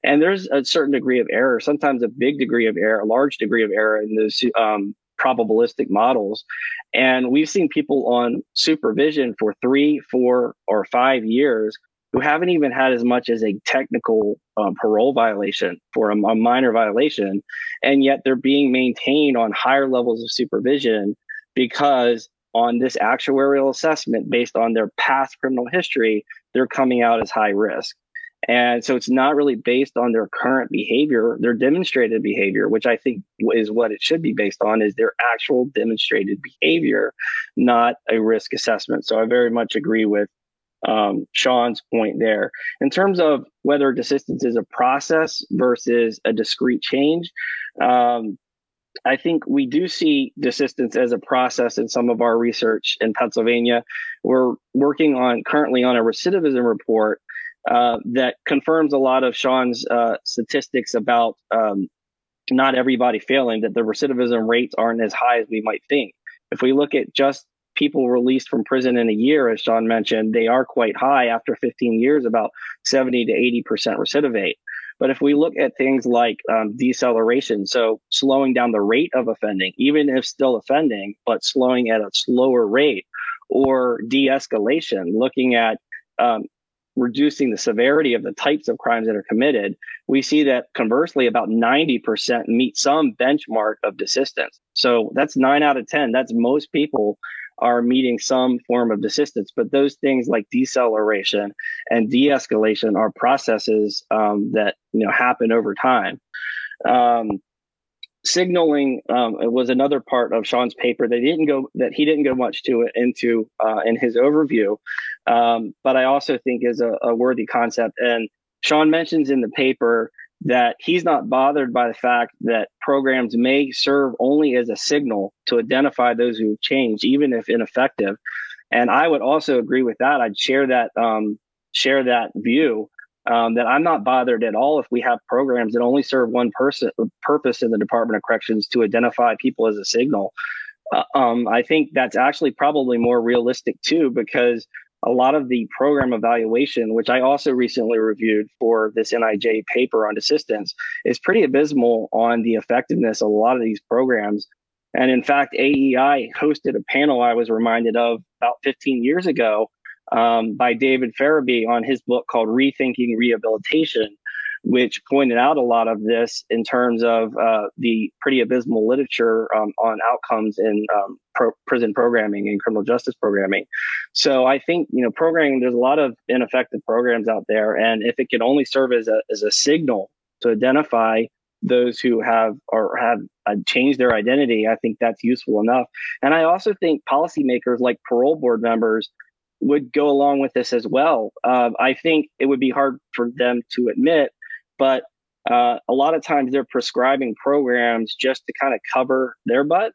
And there's a certain degree of error, sometimes a big degree of error, a large degree of error in those um, probabilistic models. And we've seen people on supervision for three, four, or five years who haven't even had as much as a technical um, parole violation for a, a minor violation. And yet they're being maintained on higher levels of supervision because on this actuarial assessment based on their past criminal history, they're coming out as high risk. And so it's not really based on their current behavior, their demonstrated behavior, which I think is what it should be based on, is their actual demonstrated behavior, not a risk assessment. So I very much agree with um, Sean's point there. In terms of whether desistance is a process versus a discrete change, um, I think we do see desistance as a process in some of our research in Pennsylvania. We're working on currently on a recidivism report uh, that confirms a lot of Sean's uh, statistics about um, not everybody failing, that the recidivism rates aren't as high as we might think. If we look at just people released from prison in a year, as Sean mentioned, they are quite high after 15 years, about 70 to 80% recidivate. But if we look at things like um, deceleration, so slowing down the rate of offending, even if still offending, but slowing at a slower rate, or de escalation, looking at um, reducing the severity of the types of crimes that are committed, we see that conversely, about 90% meet some benchmark of desistance. So that's nine out of 10. That's most people are meeting some form of desistance. But those things like deceleration and de-escalation are processes um, that you know happen over time. Um, signaling um, was another part of Sean's paper that he didn't go that he didn't go much to it into uh, in his overview, um, but I also think is a, a worthy concept. And Sean mentions in the paper that he's not bothered by the fact that programs may serve only as a signal to identify those who have changed, even if ineffective. And I would also agree with that. I'd share that um, share that view um, that I'm not bothered at all if we have programs that only serve one person purpose in the Department of Corrections to identify people as a signal. Uh, um, I think that's actually probably more realistic too, because a lot of the program evaluation, which I also recently reviewed for this NIJ paper on desistance, is pretty abysmal on the effectiveness of a lot of these programs. And in fact, AEI hosted a panel I was reminded of about 15 years ago um, by David Farabee on his book called Rethinking Rehabilitation, which pointed out a lot of this in terms of uh, the pretty abysmal literature um, on outcomes in um, pro- prison programming and criminal justice programming. So I think you know programming. There's a lot of ineffective programs out there, and if it can only serve as a as a signal to identify those who have or have uh, changed their identity, I think that's useful enough. And I also think policymakers like parole board members would go along with this as well. Uh, I think it would be hard for them to admit, but uh, a lot of times they're prescribing programs just to kind of cover their butt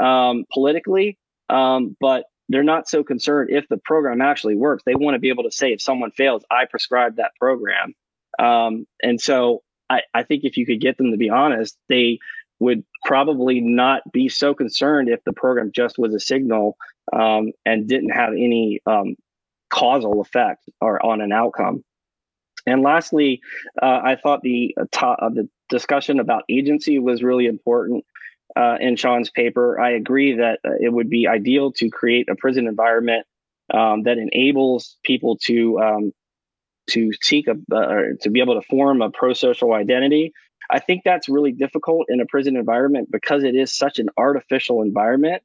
um, politically, um, but they're not so concerned if the program actually works. They want to be able to say, if someone fails, I prescribed that program. Um, and so I, I think if you could get them to be honest, they would probably not be so concerned if the program just was a signal um, and didn't have any um, causal effect or on an outcome. And lastly, uh, I thought the uh, top, uh, the discussion about agency was really important uh, in Sean's paper. I agree that uh, it would be ideal to create a prison environment um, that enables people to um, to seek a uh, to be able to form a pro-social identity. I think that's really difficult in a prison environment because it is such an artificial environment.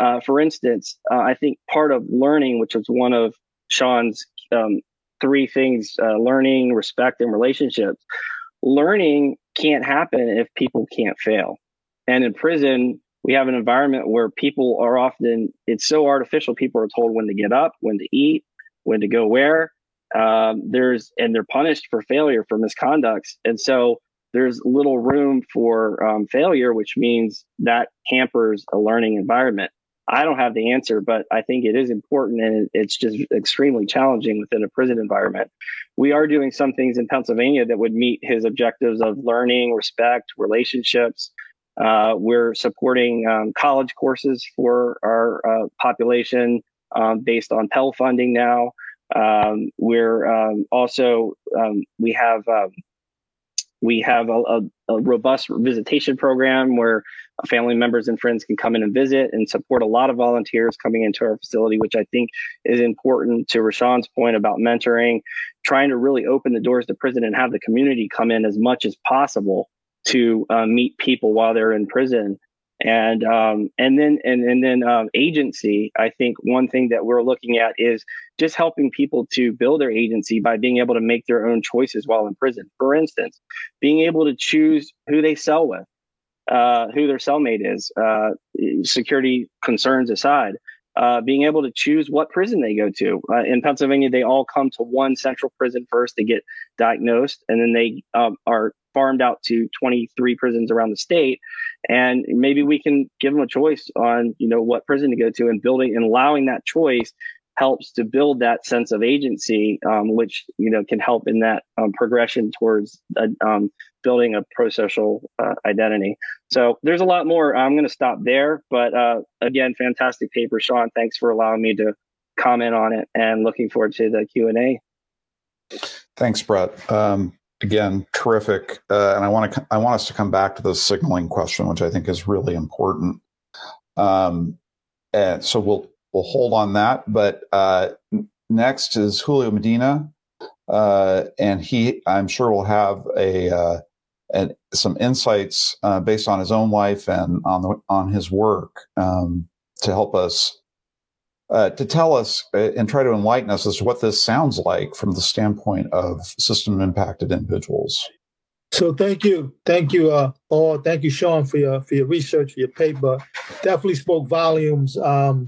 Uh, for instance, uh, I think part of learning, which was one of Sean's um, three things uh, learning, respect, and relationships learning can't happen if people can't fail. And in prison, we have an environment where people are often, it's so artificial. People are told when to get up, when to eat, when to go where. Um, there's, and they're punished for failure, for misconducts. And so there's little room for um, failure, which means that hampers a learning environment. I don't have the answer, but I think it is important and it's just extremely challenging within a prison environment. We are doing some things in Pennsylvania that would meet his objectives of learning, respect, relationships. Uh, we're supporting um, college courses for our uh, population um, based on Pell funding now. Um, we're um, also, um, we have um, we have a, a, a, robust visitation program where family members and friends can come in and visit and support a lot of volunteers coming into our facility, which I think is important to Rashawn's point about mentoring, trying to really open the doors to prison and have the community come in as much as possible to uh, meet people while they're in prison and um, and then and and then um, agency. I think one thing that we're looking at is just helping people to build their agency by being able to make their own choices while in prison. For instance, being able to choose who they cell with, uh, who their cellmate is, uh, security concerns aside. Uh, being able to choose what prison they go to. Uh, in Pennsylvania, they all come to one central prison first to get diagnosed, and then they um, are farmed out to 23 prisons around the state. And maybe we can give them a choice on, you know, what prison to go to, and building and allowing that choice helps to build that sense of agency, um, which you know can help in that um, progression towards uh, um, building a pro-social uh, identity. So there's a lot more. I'm going to stop there, but uh, again, fantastic paper, Sean. Thanks for allowing me to comment on it, and looking forward to the Q and A. Thanks, Bret. Um, again, terrific. Uh, and I want to I want us to come back to the signaling question, which I think is really important. Um, and so we'll we'll hold on that. But uh, next is Julio Medina, uh, and he I'm sure will have a and some insights uh, based on his own life and on the, on his work um, to help us uh, to tell us uh, and try to enlighten us as to what this sounds like from the standpoint of system impacted individuals. So thank you, thank you uh, all. Thank you, Sean, for your for your research, for your paper. Definitely spoke volumes. Um,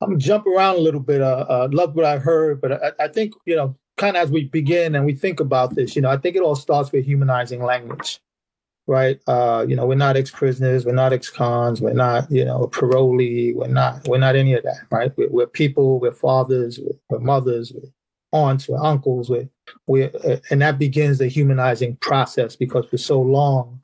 I'm gonna jump around a little bit. Uh, uh, love what I heard, but I, I think you know kind of as we begin and we think about this, you know, I think it all starts with humanizing language, right? Uh, you know, we're not ex-prisoners, we're not ex-cons, we're not, you know, parolee, we're not, we're not any of that, right? We're, we're people, we're fathers, we're, we're mothers, we're aunts, we're uncles, we're, we're, uh, and that begins the humanizing process because for so long,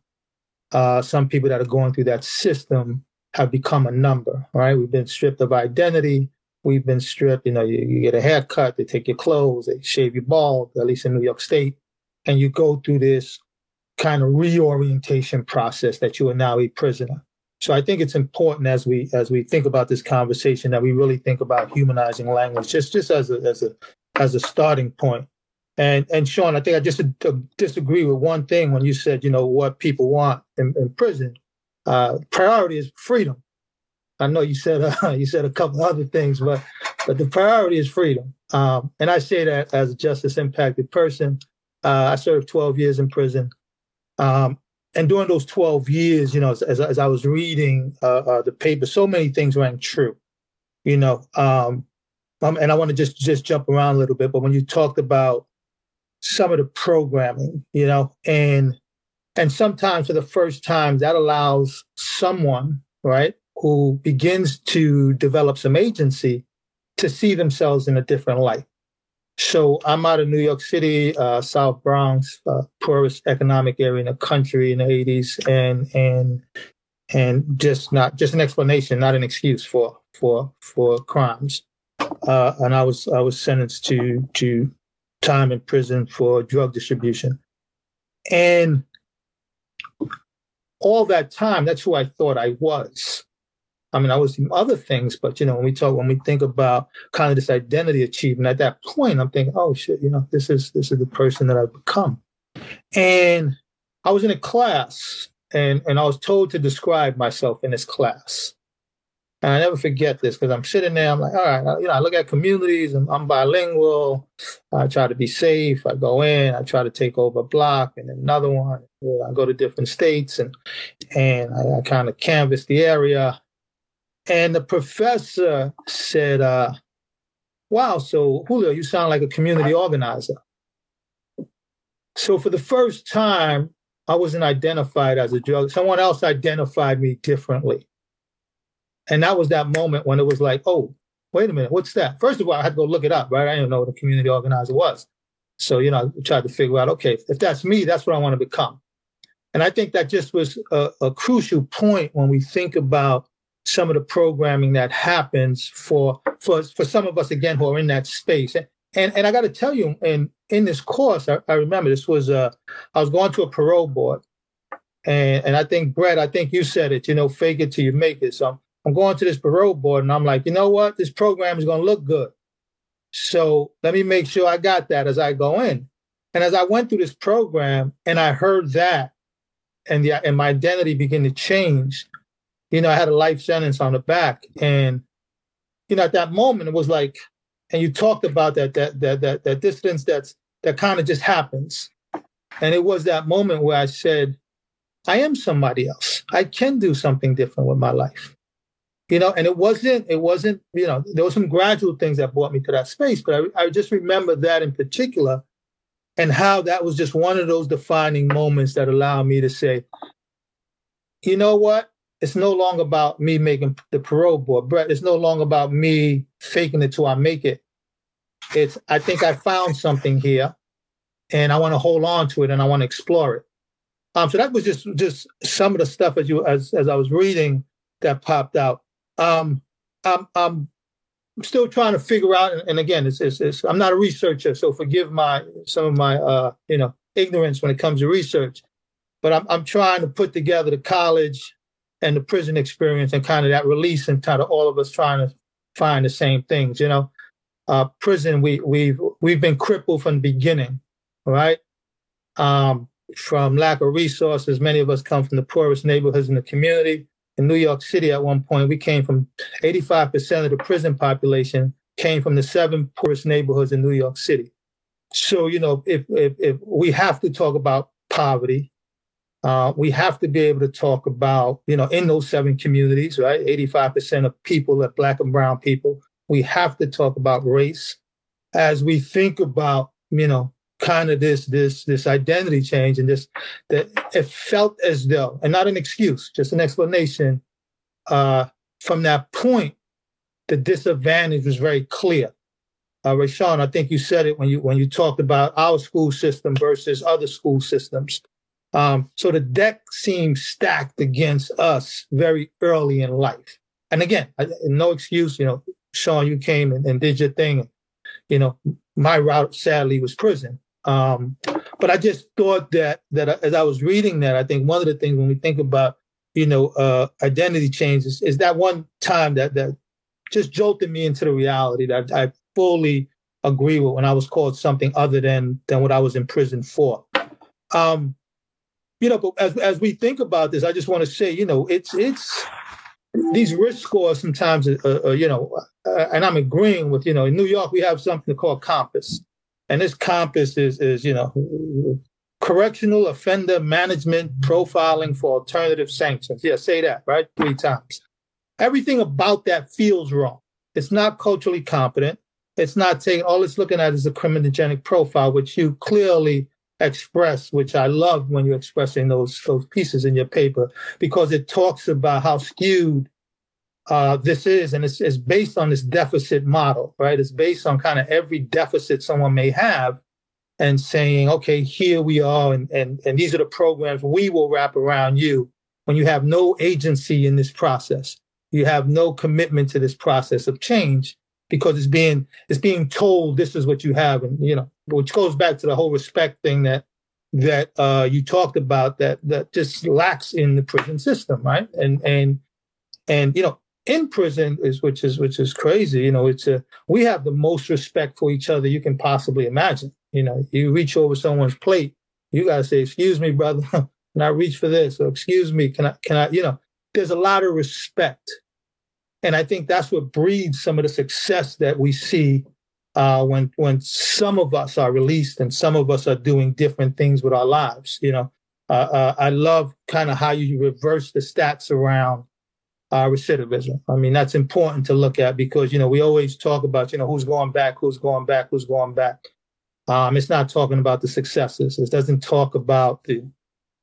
uh, some people that are going through that system have become a number, right? We've been stripped of identity we've been stripped. You know, you, you, get a haircut, they take your clothes, they shave you bald, at least in New York State, and you go through this kind of reorientation process that you are now a prisoner. So I think it's important as we as we think about this conversation that we really think about humanizing language, just just as a as a as a starting point. And and Sean, I think I just uh, disagree with one thing when you said, you know, what people want in, in prison. Uh, priority is freedom. I know you said uh, you said a couple other things, but but the priority is freedom. Um, and I say that as a justice impacted person. Uh, I served 12 years in prison. Um, and during those 12 years, you know, as, as I was reading uh, uh, the paper, so many things rang true, you know. Um, um, and I want to just just jump around a little bit, but when you talked about some of the programming, you know, and and sometimes for the first time that allows someone, right, who begins to develop some agency to see themselves in a different light. So I'm out of New York City, uh, South Bronx, uh, poorest economic area in the country in the 80s, and and and just not just an explanation, not an excuse for for for crimes. Uh, and I was I was sentenced to to time in prison for drug distribution, and all that time, that's who I thought I was. I mean, I was doing other things, but you know, when we talk, when we think about kind of this identity achievement, at that point, I'm thinking, oh shit, you know, this is this is the person that I've become. And I was in a class, and and I was told to describe myself in this class. And I never forget this because I'm sitting there. I'm like, all right, you know, I look at communities. I'm, I'm bilingual. I try to be safe. I go in. I try to take over a block and another one. I go to different states and and I, I kind of canvass the area and the professor said, uh, Wow, so Julio, you sound like a community organizer. So for the first time, I wasn't identified as a drug. Someone else identified me differently. And that was that moment when it was like, oh, wait a minute, what's that? First of all, I had to go look it up, right? I didn't know what a community organizer was. So, you know, I tried to figure out, okay, if that's me, that's what I want to become. And I think that just was a, a crucial point when we think about some of the programming that happens for for for some of us again who are in that space. And and, I got to tell you, in in this course, I, I remember this was uh, I was going to a parole board, and and I think Bret, I think you said it. You know, fake it till you make it. So I'm, I'm going to this parole board, and I'm like, you know what, this program is going to look good. So let me make sure I got that as I go in. And as I went through this program, and I heard that, and the and my identity began to change you know, I had a life sentence on the back. And, you know, at that moment it was like, and you talked about that that that that that distance that's that kind of just happens. And it was that moment where I said, I am somebody else. I can do something different with my life. you know, and it wasn't, it wasn't, you know, there were some gradual things that brought me to that space, but I, I just remember that in particular and how that was just one of those defining moments that allowed me to say, you know what? It's no longer about me making the parole board, Bret. It's no longer about me faking it till I make it. It's I think I found something here, and I want to hold on to it and I want to explore it. Um, so that was just just some of the stuff as you as as I was reading that popped out. Um, I'm I'm still trying to figure out, and, again, it's, it's, it's, I'm not a researcher, so forgive my some of my uh, you know ignorance when it comes to research. But I'm I'm trying to put together the college and the prison experience and kind of that release and kind of all of us trying to find the same things. You know, uh, prison we we've we've been crippled from the beginning, right? Um, from lack of resources, many of us come from the poorest neighborhoods in the community in New York City at one point, we came from 85% of the prison population came from the seven poorest neighborhoods in New York City. So, you know, if, if, if we have to talk about poverty, uh, we have to be able to talk about, you know, in those seven communities, right? 85% of people are black and brown people. We have to talk about race as we think about, you know, kind of this this this identity change and this that it felt as though and not an excuse just an explanation uh from that point the disadvantage was very clear uh Rashawn, I think you said it when you when you talked about our school system versus other school systems um so the deck seems stacked against us very early in life and again I, no excuse you know Sean you came and, and did your thing you know my route sadly was prison um, but I just thought that that as I was reading that, I think one of the things when we think about you know uh, identity changes is that one time that that just jolted me into the reality that I fully agree with when I was called something other than than what I was in prison for. Um, you know, but as as we think about this, I just want to say, you know, it's it's these risk scores sometimes, uh, uh, you know, uh, and I'm agreeing with, you know, in New York we have something called COMPAS, and this COMPAS is, is you know, correctional offender management profiling for alternative sanctions. Yeah, say that, right? Three times. Everything about that feels wrong. It's not culturally competent. It's not taking, all it's looking at is a criminogenic profile, which you clearly express, which I love when you're expressing those, those pieces in your paper, because it talks about how skewed uh, this is, and it's, it's based on this deficit model, right? It's based on kind of every deficit someone may have and saying, okay, here we are, and, and, and these are the programs we will wrap around you when you have no agency in this process. You have no commitment to this process of change because it's being it's being told this is what you have, and you know, which goes back to the whole respect thing that that uh, you talked about that that just lacks in the prison system, right? And and and you know, in prison is which is which is crazy. You know, it's a we have the most respect for each other you can possibly imagine. You know, you reach over someone's plate, you gotta say, "Excuse me, brother, can I reach for this?" Or "Excuse me, can I can I?" You know, there's a lot of respect, and I think that's what breeds some of the success that we see uh, when when some of us are released and some of us are doing different things with our lives. You know, uh, uh, I love kind of how you reverse the stats around uh, recidivism. I mean, that's important to look at because, you know, we always talk about, you know, who's going back, who's going back, who's going back. Um, it's not talking about the successes. It doesn't talk about the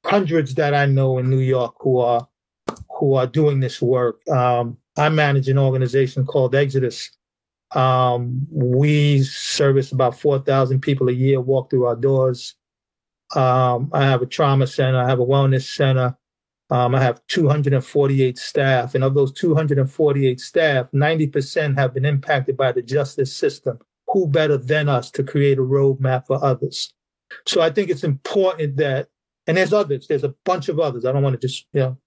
hundreds that I know in New York who are who are doing this work. Um, I manage an organization called Exodus. Um, we service about 4,000 people a year walk through our doors. Um, I have a trauma center. I have a wellness center. Um, I have 248 staff, and of those 248 staff, 90% have been impacted by the justice system. Who better than us to create a roadmap for others? So I think it's important that, and there's others, there's a bunch of others. I don't want to just, you know,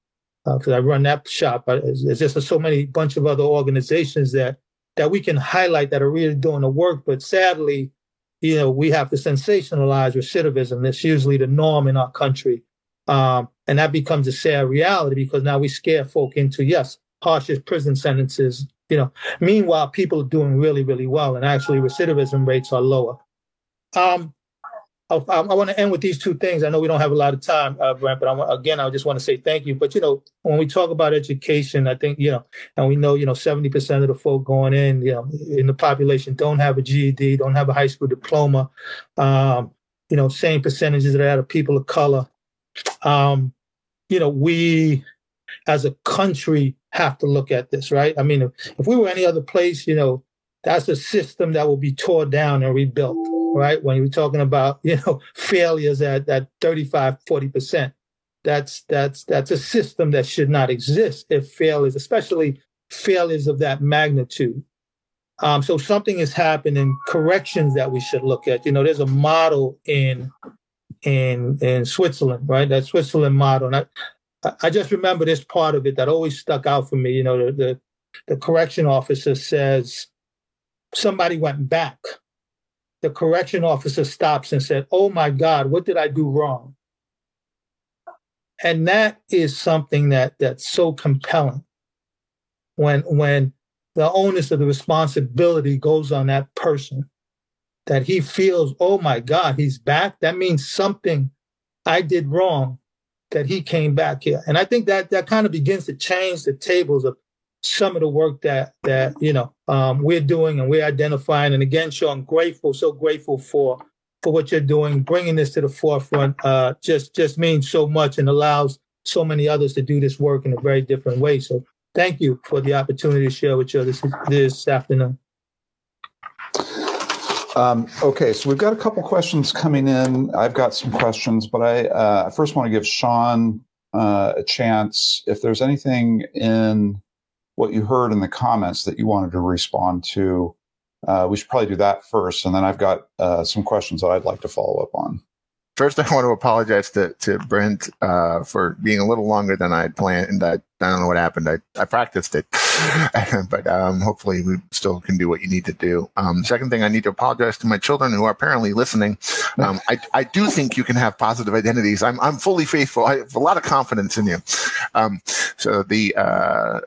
because uh, I run that shop. There's just so many bunch of other organizations that that we can highlight that are really doing the work. But sadly, you know, we have to sensationalize recidivism. That's usually the norm in our country. Um, and that becomes a sad reality because now we scare folk into, yes, harshest prison sentences, you know. Meanwhile, people are doing really, really well, and actually recidivism rates are lower. Um, I, I want to end with these two things. I know we don't have a lot of time, uh, Brent, but I, again, I just want to say thank you. But you know, when we talk about education, I think you know, and we know you know, seventy percent of the folk going in, you know, in the population don't have a GED, don't have a high school diploma. Um, you know, same percentages that are people of color. Um, you know, we as a country have to look at this, right? I mean, if, if we were any other place, you know, that's a system that will be torn down and rebuilt, right? When you're talking about, you know, failures at, at 35, 40%, that's, that's, that's a system that should not exist if failures, especially failures of that magnitude. Um, so something is happening, corrections that we should look at. You know, there's a model in in in Switzerland, right? That Switzerland model. And I, I just remember this part of it that always stuck out for me. You know, the, the, the correction officer says somebody went back. The correction officer stops and said, "Oh my God, what did I do wrong?" And that is something that that's so compelling. When when the onus of the responsibility goes on that person that he feels, oh my God, he's back. That means something I did wrong that he came back here. And I think that that kind of begins to change the tables of some of the work that that you know um, we're doing and we're identifying. And again, Shawn, grateful, so grateful for for what you're doing, bringing this to the forefront. Uh, just just means so much and allows so many others to do this work in a very different way. So thank you for the opportunity to share with you this this afternoon. Um, okay, so we've got a couple questions coming in. I've got some questions, but I uh, first want to give Shawn uh, a chance. If there's anything in what you heard in the comments that you wanted to respond to, uh, we should probably do that first, and then I've got uh, some questions that I'd like to follow up on. First, I want to apologize to, to Brent uh, for being a little longer than I had planned. I, I don't know what happened. I, I practiced it, but um, hopefully we still can do what you need to do. Um, second thing, I need to apologize to my children who are apparently listening. Um, I, I do think you can have positive identities. I'm, I'm fully faithful. I have a lot of confidence in you. Um, so the, uh,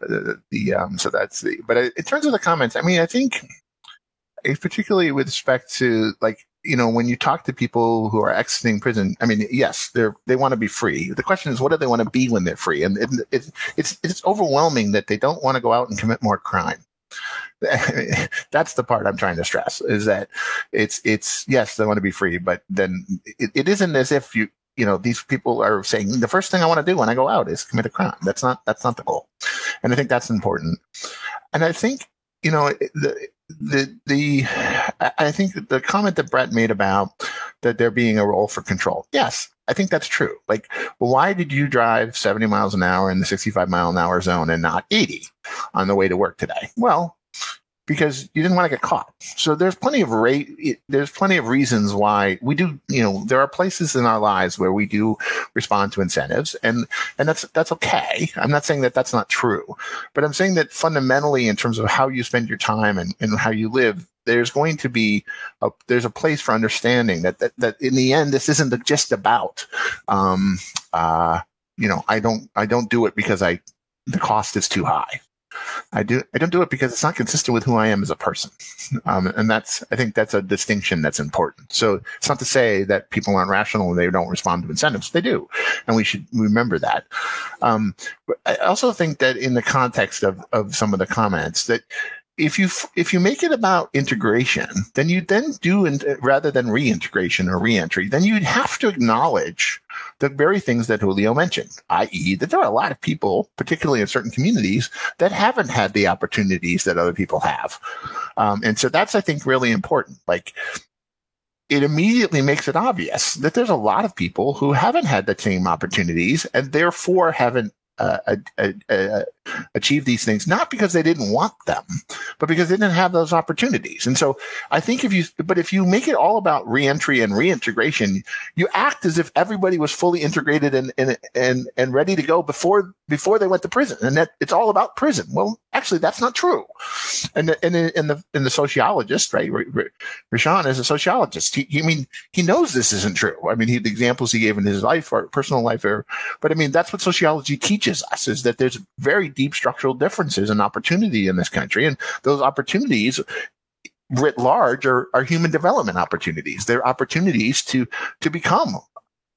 the, um, so that's the, but in terms of the comments, I mean, I think particularly with respect to like you know, when you talk to people who are exiting prison, I mean, yes, they're they want to be free. The question is, what do they want to be when they're free? And it, it, it's it's overwhelming that they don't want to go out and commit more crime. That's the part I'm trying to stress is that it's it's yes, they want to be free, but then it, it isn't as if you you know these people are saying the first thing I want to do when I go out is commit a crime. That's not that's not the goal, and I think that's important. And I think you know the the the I think the comment that Bret made about that there being a role for control. Yes, I think that's true. Like, why did you drive 70 miles an hour in the 65 mile an hour zone and not 80 on the way to work today? Well, because you didn't want to get caught. So there's plenty of rate. There's plenty of reasons why we do. You know, there are places in our lives where we do respond to incentives, and and that's that's okay. I'm not saying that that's not true, but I'm saying that fundamentally, in terms of how you spend your time and, and how you live, there's going to be a there's a place for understanding that that, that in the end, this isn't just about. Um, uh, you know, I don't I don't do it because I the cost is too high. I do I don't do it because it's not consistent with who I am as a person, um, and that's I think that's a distinction that's important. So it's not to say that people aren't rational and they don't respond to incentives. They do, and we should remember that. Um, but I also think that in the context of of some of the comments that if you if you make it about integration, then you then do rather than reintegration or reentry, then you'd have to acknowledge the very things that Julio mentioned, i.e., that there are a lot of people, particularly in certain communities, that haven't had the opportunities that other people have, um, and so that's I think really important. Like it immediately makes it obvious that there's a lot of people who haven't had the same opportunities and therefore haven't uh, achieve these things, not because they didn't want them, but because they didn't have those opportunities. And so I think if you, but if you make it all about reentry and reintegration, you act as if everybody was fully integrated and, and, and, and ready to go before, before they went to prison and that it's all about prison. Well, actually, that's not true. And and the, and the, and the sociologist, right? Rashawn is a sociologist. He, he, I mean, he knows this isn't true. I mean, he, the examples he gave in his life or personal life are, but I mean, that's what sociology teaches us is that there's very deep structural differences and opportunity in this country. And those opportunities writ large are, are human development opportunities. They're opportunities to to become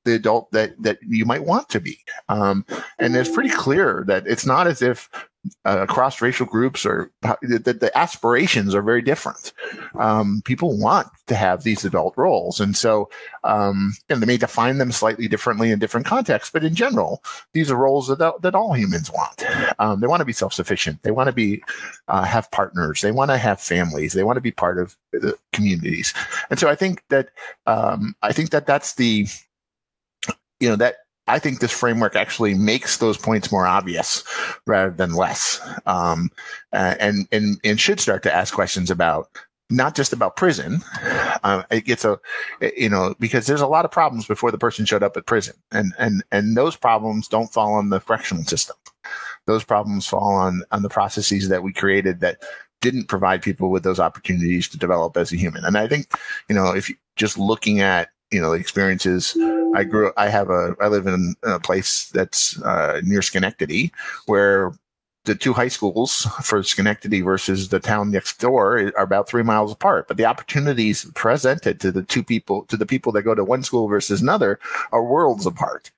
the adult that that you might want to be. Um, and it's pretty clear that it's not as if uh, across racial groups or the, the, aspirations are very different. Um, people want to have these adult roles, and so um, and they may define them slightly differently in different contexts. But in general, these are roles that that all humans want. Um, they want to be self sufficient. They want to be uh, have partners. They want to have families. They want to be part of the communities. And so I think that um, I think that that's the you know that I think this framework actually makes those points more obvious rather than less, um, and and and should start to ask questions about not just about prison. Uh, it gets a, you know, because there's a lot of problems before the person showed up at prison, and and and those problems don't fall on the correctional system. Those problems fall on on the processes that we created that didn't provide people with those opportunities to develop as a human. And I think, you know, if just looking at you know the experiences. I grew i have a i live in a place that's uh, near schenectady where the two high schools for Schenectady versus the town next door are about three miles apart, but the opportunities presented to the two people, to the people that go to one school versus another are worlds apart.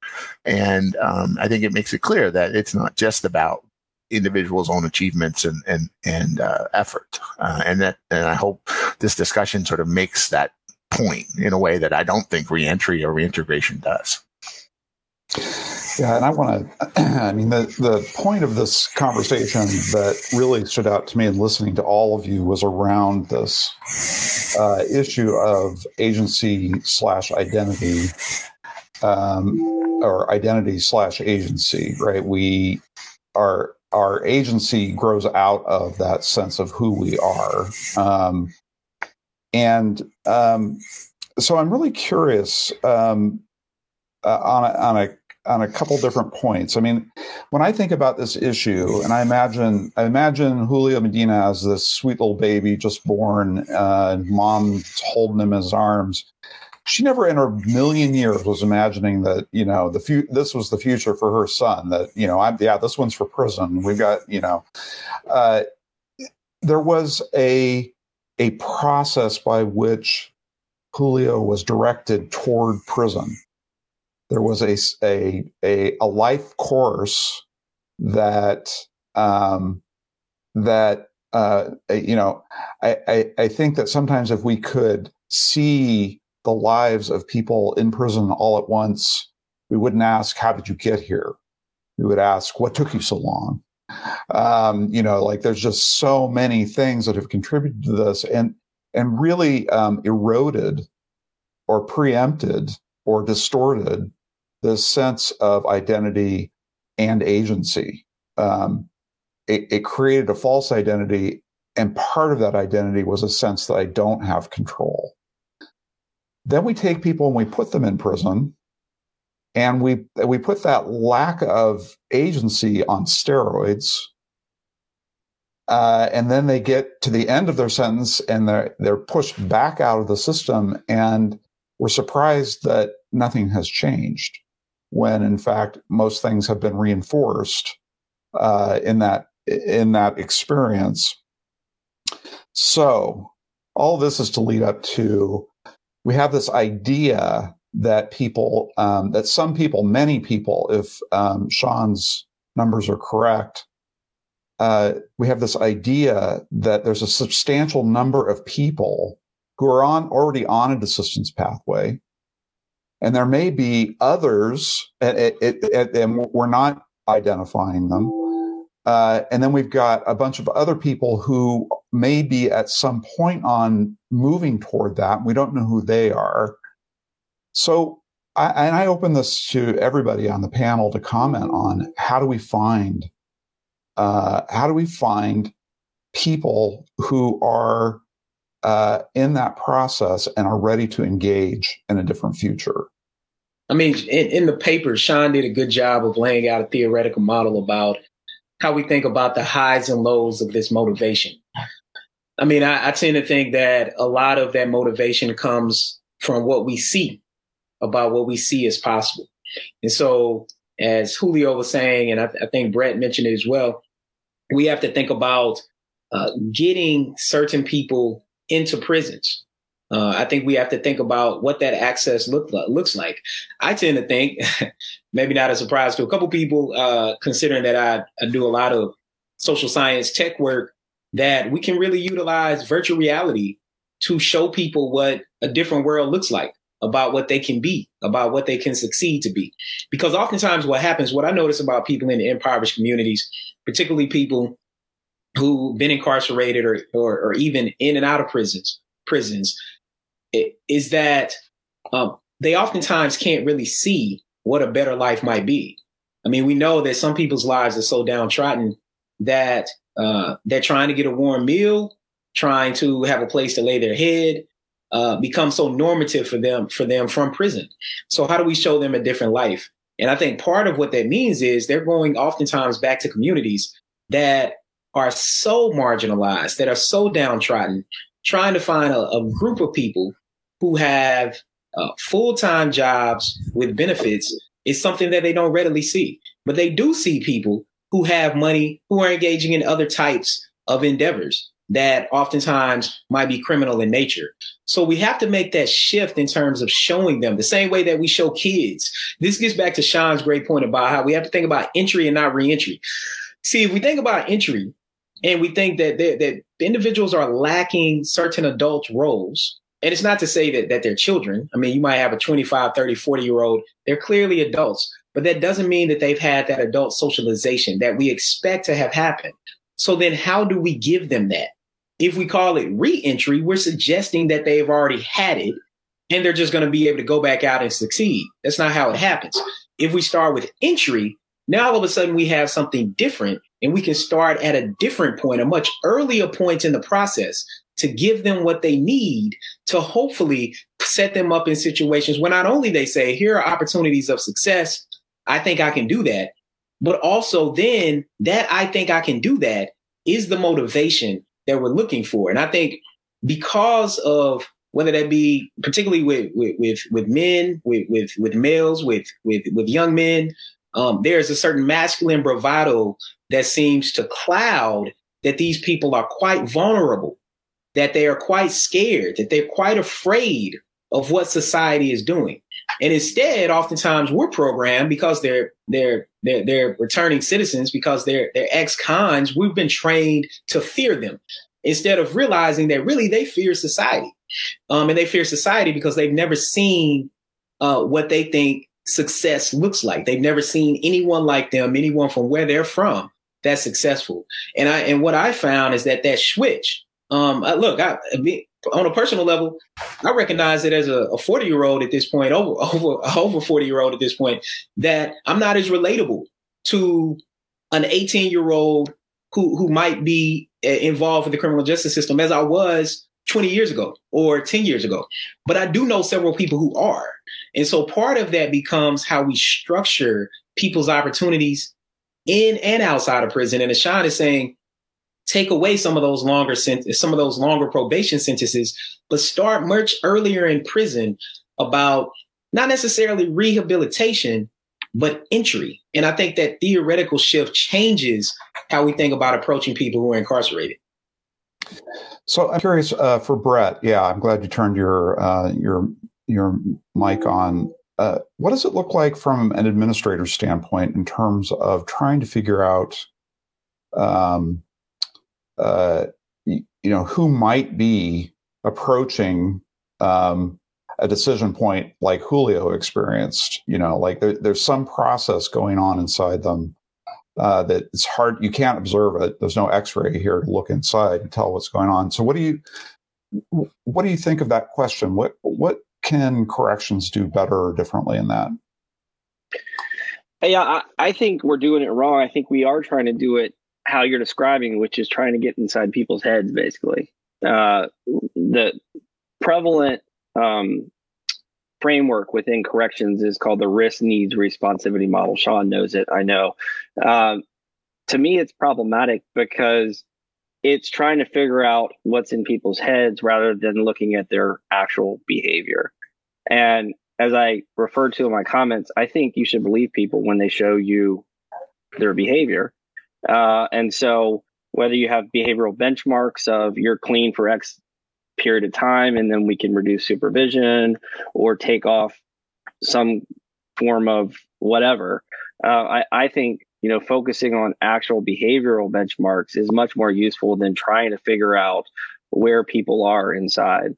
And um, I think it makes it clear that it's not just about individuals' own achievements and and and uh, effort, uh, and that and I hope this discussion sort of makes that point in a way that I don't think reentry or reintegration does. Yeah, and I want to. I mean, the the point of this conversation that really stood out to me in listening to all of you was around this uh, issue of agency slash identity, um, or identity slash agency. Right? We our our agency grows out of that sense of who we are. Um, and um, so I'm really curious um, uh, on a, on a on a couple different points. I mean, when I think about this issue, and I imagine I imagine Julio Medina as this sweet little baby just born, uh, and mom holding him in his arms. She never in her million years was imagining that you know the fu- this was the future for her son. That you know, I'm yeah, this one's for prison. We've got you know, uh, there was a a process by which Julio was directed toward prison. There was a a a, a life course that um, that uh, you know I, I I think that sometimes if we could see the lives of people in prison all at once, we wouldn't ask how did you get here. We would ask what took you so long um, you know, like there's just so many things that have contributed to this and and really um, eroded or preempted or distorted this sense of identity and agency. Um, it, it created a false identity, and part of that identity was a sense that I don't have control. Then we take people and we put them in prison and we we put that lack of agency on steroids uh, and then they get to the end of their sentence and they're they're pushed back out of the system and we're surprised that nothing has changed when in fact most things have been reinforced uh, in that in that experience. So all this is to lead up to we have this idea that people, um, that some people, many people, if um, Shawn's numbers are correct, uh, we have this idea that there's a substantial number of people who are on already on a assistance pathway, and there may be others, and, it, it, and we're not identifying them. Uh, and then we've got a bunch of other people who may be at some point on moving toward that. We don't know who they are. So, I, and I open this to everybody on the panel to comment on how do we find, uh, how do we find people who are uh, in that process and are ready to engage in a different future? I mean, in, in, the paper, Shawn did a good job of laying out a theoretical model about how we think about the highs and lows of this motivation. I mean, I, I tend to think that a lot of that motivation comes from what we see about what we see as possible. And so, as Julio was saying, and I, I think Bret mentioned it as well, we have to think about uh, getting certain people into prisons. Uh, I think we have to think about what that access look, looks like. I tend to think, maybe not a surprise to a couple people, uh, considering that I, I do a lot of social science tech work, that we can really utilize virtual reality to show people what a different world looks like about what they can be, about what they can succeed to be. Because oftentimes what happens, what I notice about people in the impoverished communities, particularly people who've been incarcerated or, or, or even in and out of prisons, prisons, is that um, they oftentimes can't really see what a better life might be. I mean, we know that some people's lives are so downtrodden that uh, they're trying to get a warm meal, trying to have a place to lay their head, uh, become so normative for them for them from prison. So how do we show them a different life? And I think part of what that means is they're going oftentimes back to communities that are so marginalized, that are so downtrodden, trying to find a, a group of people who have uh, full time jobs with benefits is something that they don't readily see. But they do see people who have money who are engaging in other types of endeavors that oftentimes might be criminal in nature. So we have to make that shift in terms of showing them the same way that we show kids. This gets back to Shawn's great point about how we have to think about entry and not reentry. See, if we think about entry and we think that that individuals are lacking certain adult roles, and it's not to say that, that they're children. I mean, you might have a 25, 30, 40 year old. They're clearly adults, but that doesn't mean that they've had that adult socialization that we expect to have happened. So then how do we give them that? If we call it reentry, we're suggesting that they've already had it and they're just going to be able to go back out and succeed. That's not how it happens. If we start with entry, now all of a sudden we have something different and we can start at a different point, a much earlier point in the process to give them what they need to hopefully set them up in situations where not only they say, here are opportunities of success. I think I can do that. But also then that I think I can do that is the motivation that we're looking for. And I think because of whether that be particularly with with with, with men, with with with males, with with with young men, um, there's a certain masculine bravado that seems to cloud that these people are quite vulnerable, that they are quite scared, that they're quite afraid of what society is doing. And instead, oftentimes we're programmed because they're they're they're, they're returning citizens because they're they're ex-cons. We've been trained to fear them instead of realizing that really they fear society. Um, and they fear society because they've never seen uh, what they think success looks like. They've never seen anyone like them, anyone from where they're from that's successful. And I and what I found is that that switch. Um, look, I, on a personal level, I recognize it as a 40 year old at this point, over over over 40 year old at this point, that I'm not as relatable to an 18 year old who who might be uh, involved in the criminal justice system as I was 20 years ago or 10 years ago. But I do know several people who are. And so part of that becomes how we structure people's opportunities in and outside of prison. And as Shawn is saying, take away some of those longer some of those longer probation sentences, but start much earlier in prison about not necessarily rehabilitation, but entry. And I think that theoretical shift changes how we think about approaching people who are incarcerated. So I'm curious uh, for Bret. Yeah, I'm glad you turned your uh, your your mic on. Uh, what does it look like from an administrator's standpoint in terms of trying to figure out um, uh, you, you, know, who might be approaching um, a decision point like Julio experienced. You know, like there, there's some process going on inside them uh, that it's hard. You can't observe it. There's no X-ray here to look inside and tell what's going on. So, what do you what do you think of that question? What what can corrections do better or differently in that? Yeah, I, I think we're doing it wrong. I think we are trying to do it how you're describing, which is trying to get inside people's heads, basically. Uh, the prevalent um, framework within corrections is called the risk needs responsivity model. Shawn knows it, I know. Um, to me, it's problematic because it's trying to figure out what's in people's heads rather than looking at their actual behavior. And as I referred to in my comments, I think you should believe people when they show you their behavior uh, and so whether you have behavioral benchmarks of you're clean for X period of time and then we can reduce supervision or take off some form of whatever. Uh, I, I think you know focusing on actual behavioral benchmarks is much more useful than trying to figure out where people are inside.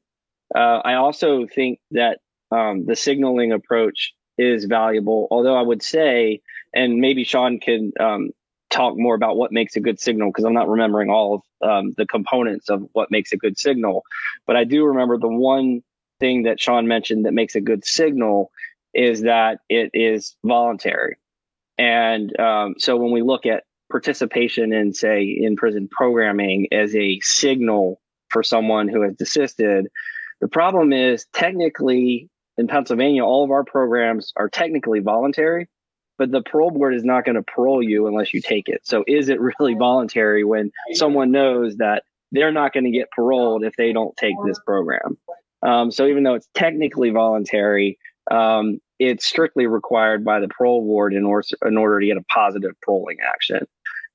Uh, I also think that um, the signaling approach is valuable, although I would say, and maybe Shawn can um, talk more about what makes a good signal because I'm not remembering all of um, the components of what makes a good signal. But I do remember the one thing that Shawn mentioned that makes a good signal is that it is voluntary. And um, so when we look at participation in, say, in prison programming as a signal for someone who has desisted, the problem is technically in Pennsylvania, all of our programs are technically voluntary but the parole board is not going to parole you unless you take it. So is it really voluntary when someone knows that they're not going to get paroled if they don't take this program? Um, so even though it's technically voluntary, um, it's strictly required by the parole board in order in order to get a positive paroling action.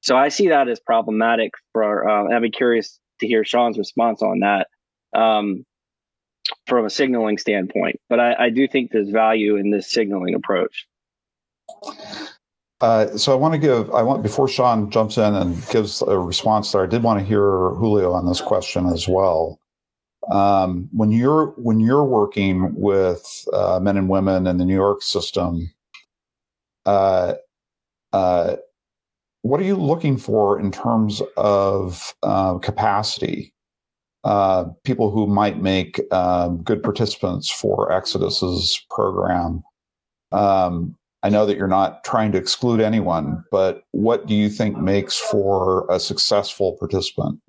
So I see that as problematic. For uh, I'd be curious to hear Shawn's response on that um, from a signaling standpoint. But I, I do think there's value in this signaling approach. Uh, so I want to give I want before Shawn jumps in and gives a response there. I did want to hear Julio on this question as well. Um, when you're when you're working with uh, men and women in the New York system, uh, uh what are you looking for in terms of uh, capacity? Uh, people who might make good participants for Exodus's program. Um, I know that you're not trying to exclude anyone, but what do you think makes for a successful participant?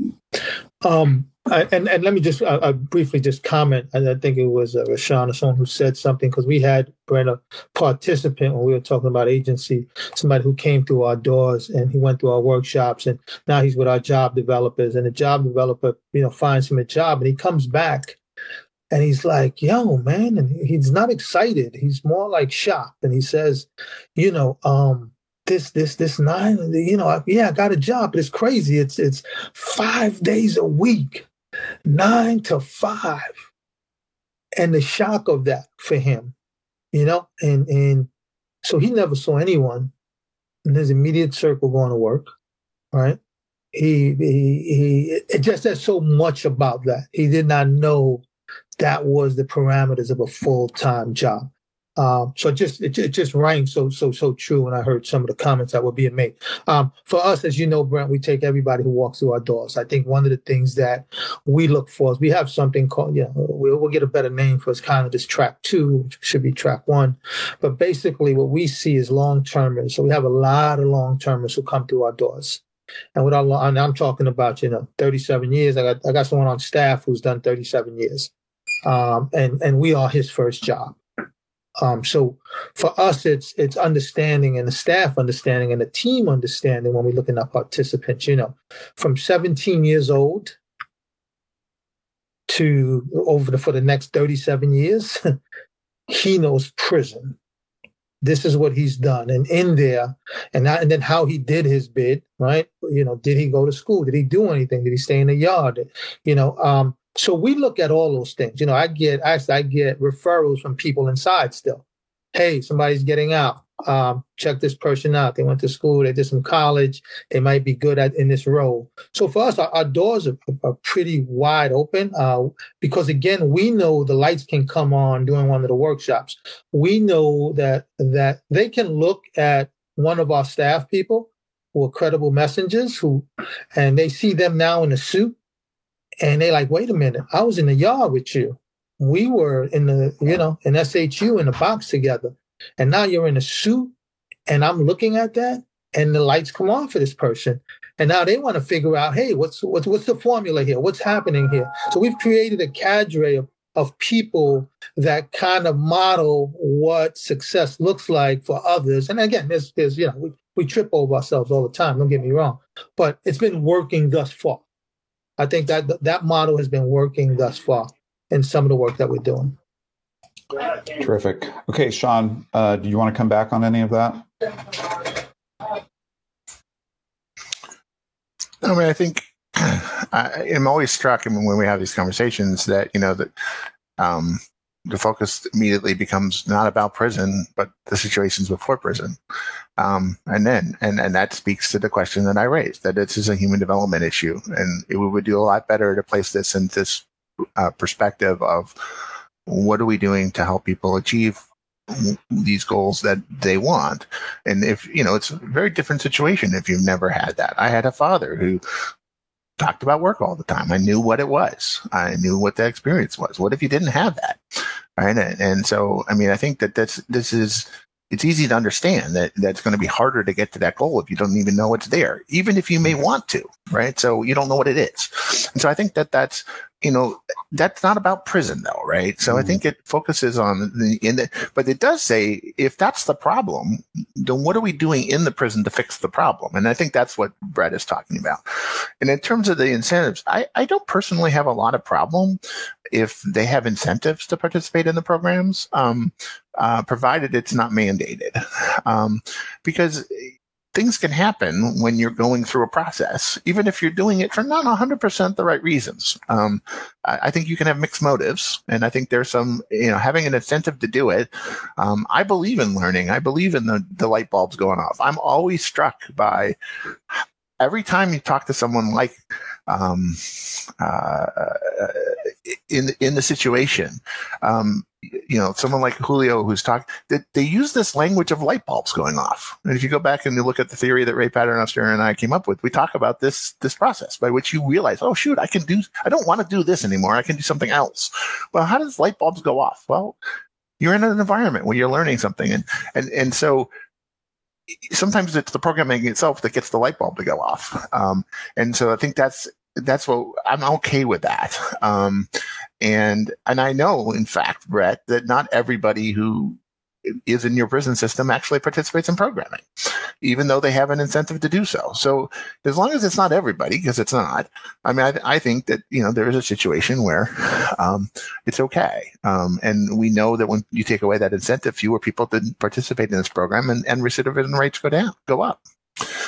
Um, I, and and let me just uh, briefly just comment. I, I think it was uh, Rashawn or someone who said something because we had Brent a participant when we were talking about agency, somebody who came through our doors and he went through our workshops and now he's with our job developers and the job developer you know finds him a job and he comes back and he's like, yo, man, and he's not excited. He's more like shocked. And he says, you know, um, this, this, this nine, you know, yeah, I got a job, but it's crazy. It's it's five days a week, nine to five. And the shock of that for him, you know, and and so he never saw anyone in his immediate circle going to work, right? He he he it just says so much about that. He did not know that was the parameters of a full time job. Um, so it just it, it, just rang so so so true when I heard some of the comments that were being made. Um, for us, as you know, Brent, we take everybody who walks through our doors. I think one of the things that we look for is we have something called, know, we'll, we'll get a better name for it's kind of this track two, which should be track one. But basically, what we see is long termers. So we have a lot of long termers who come through our doors. And what I, I'm talking about, you know, 37 years. I got I got someone on staff who's done 37 years um, and and we are his first job. Um, so for us, it's it's understanding and the staff understanding and the team understanding when we look at our participants. You know, from 17 years old to over the, for the next 37 years, he knows prison. This is what he's done, and in there, and that, and then how he did his bid, right? You know, did he go to school? Did he do anything? Did he stay in the yard? You know, um, so we look at all those things. You know, I get actually I get referrals from people inside still. Hey, somebody's getting out. Um, check this person out. They went to school. They did some college. They might be good at in this role. So for us, our, our doors are, are, pretty wide open uh, because again, we know the lights can come on during one of the workshops. We know that that they can look at one of our staff people who are credible messengers who, and they see them now in a suit and they like, wait a minute, I was in the yard with you. We were in the, you know, in SHU in the box together. And now you're in a suit and I'm looking at that and the lights come on for this person. And now they want to figure out, hey, what's what's what's the formula here? What's happening here? So we've created a cadre of, of people that kind of model what success looks like for others. And again, there's there's you know, we, we trip over ourselves all the time, don't get me wrong. But it's been working thus far. I think that that model has been working thus far in some of the work that we're doing. Terrific. Okay, Shawn, uh, do you want to come back on any of that? I mean, I think I am always struck I mean, when we have these conversations that you know that um, the focus immediately becomes not about prison, but the situations before prison. Um, and then, and, and that speaks to the question that I raised, that this is a human development issue. And it would do a lot better to place this in this uh, perspective of what are we doing to help people achieve these goals that they want. And if, you know, it's a very different situation if you've never had that. I had a father who talked about work all the time. I knew what it was. I knew what the experience was. What if you didn't have that? Right. And, and so, I mean, I think that that's, this is, it's easy to understand that that's going to be harder to get to that goal if you don't even know it's there, even if you may mm-hmm. want to, right? So you don't know what it is. And so I think that that's you know, that's not about prison though, right? So mm. I mm-hmm. think it focuses on the, in the, but it does say if that's the problem, then what are we doing in the prison to fix the problem? And I think that's what Bret is talking about. And in terms of the incentives, I, I don't personally have a lot of problem if they have incentives to participate in the programs, um, uh, provided it's not mandated. Um, because things can happen when you're going through a process, even if you're doing it for not 100% the right reasons. Um, I, I, think you can have mixed motives. And I think there's some, you know, having an incentive to do it. Um, I believe in learning. I believe in the, the light bulbs going off. I'm always struck by every time you talk to someone like, um, uh, in, in the situation, um, you know, someone like Julio who's talking, they, they use this language of light bulbs going off. And if you go back and you look at the theory that Ray Paternoster and I came up with, we talk about this, this process by which you realize, oh, shoot, I can do, I don't want to do this anymore. I can do something else. Well, how does light bulbs go off? Well, you're in an environment where you're learning something. And, and, and so sometimes it's the programming itself that gets the light bulb to go off. Um, and so I think that's that's what I'm okay with that. Um, and and I know, in fact, Bret, that not everybody who is in your prison system actually participates in programming, even though they have an incentive to do so. So as long as it's not everybody, because it's not, I mean, I, I, think that, you know, there is a situation where um, it's okay. Um, and we know that when you take away that incentive, fewer people didn't participate in this program and, and recidivism rates go down, go up.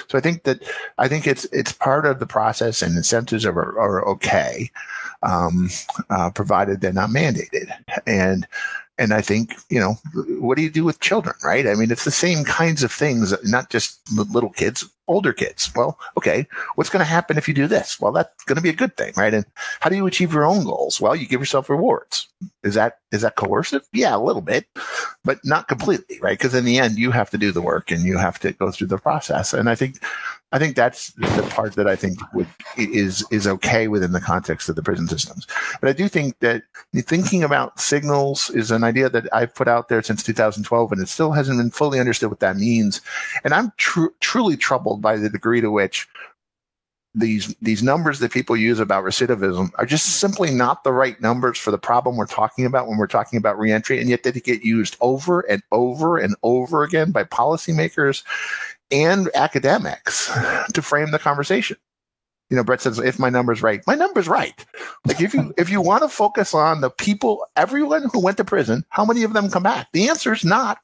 So I think that I think it's it's part of the process, and incentives are are okay, um, uh, provided they're not mandated. And and I think, you know, what do you do with children, right? I mean, it's the same kinds of things, not just little kids, older kids. Well, okay, what's going to happen if you do this? Well, that's going to be a good thing, right? And how do you achieve your own goals? Well, you give yourself rewards. Is that, is that coercive? Yeah, a little bit, but not completely, right? Because in the end, you have to do the work and you have to go through the process. And I think I think that's the part that I think would, is is okay within the context of the prison systems. But I do think that thinking about signals is an idea that I've put out there since 2012, and it still hasn't been fully understood what that means. And I'm tr- truly troubled by the degree to which these these numbers that people use about recidivism are just simply not the right numbers for the problem we're talking about when we're talking about reentry, and yet they get used over and over and over again by policymakers and academics to frame the conversation. You know, Bret says, if my number's right, my number's right. Like if you if you want to focus on the people, everyone who went to prison, how many of them come back? The answer is not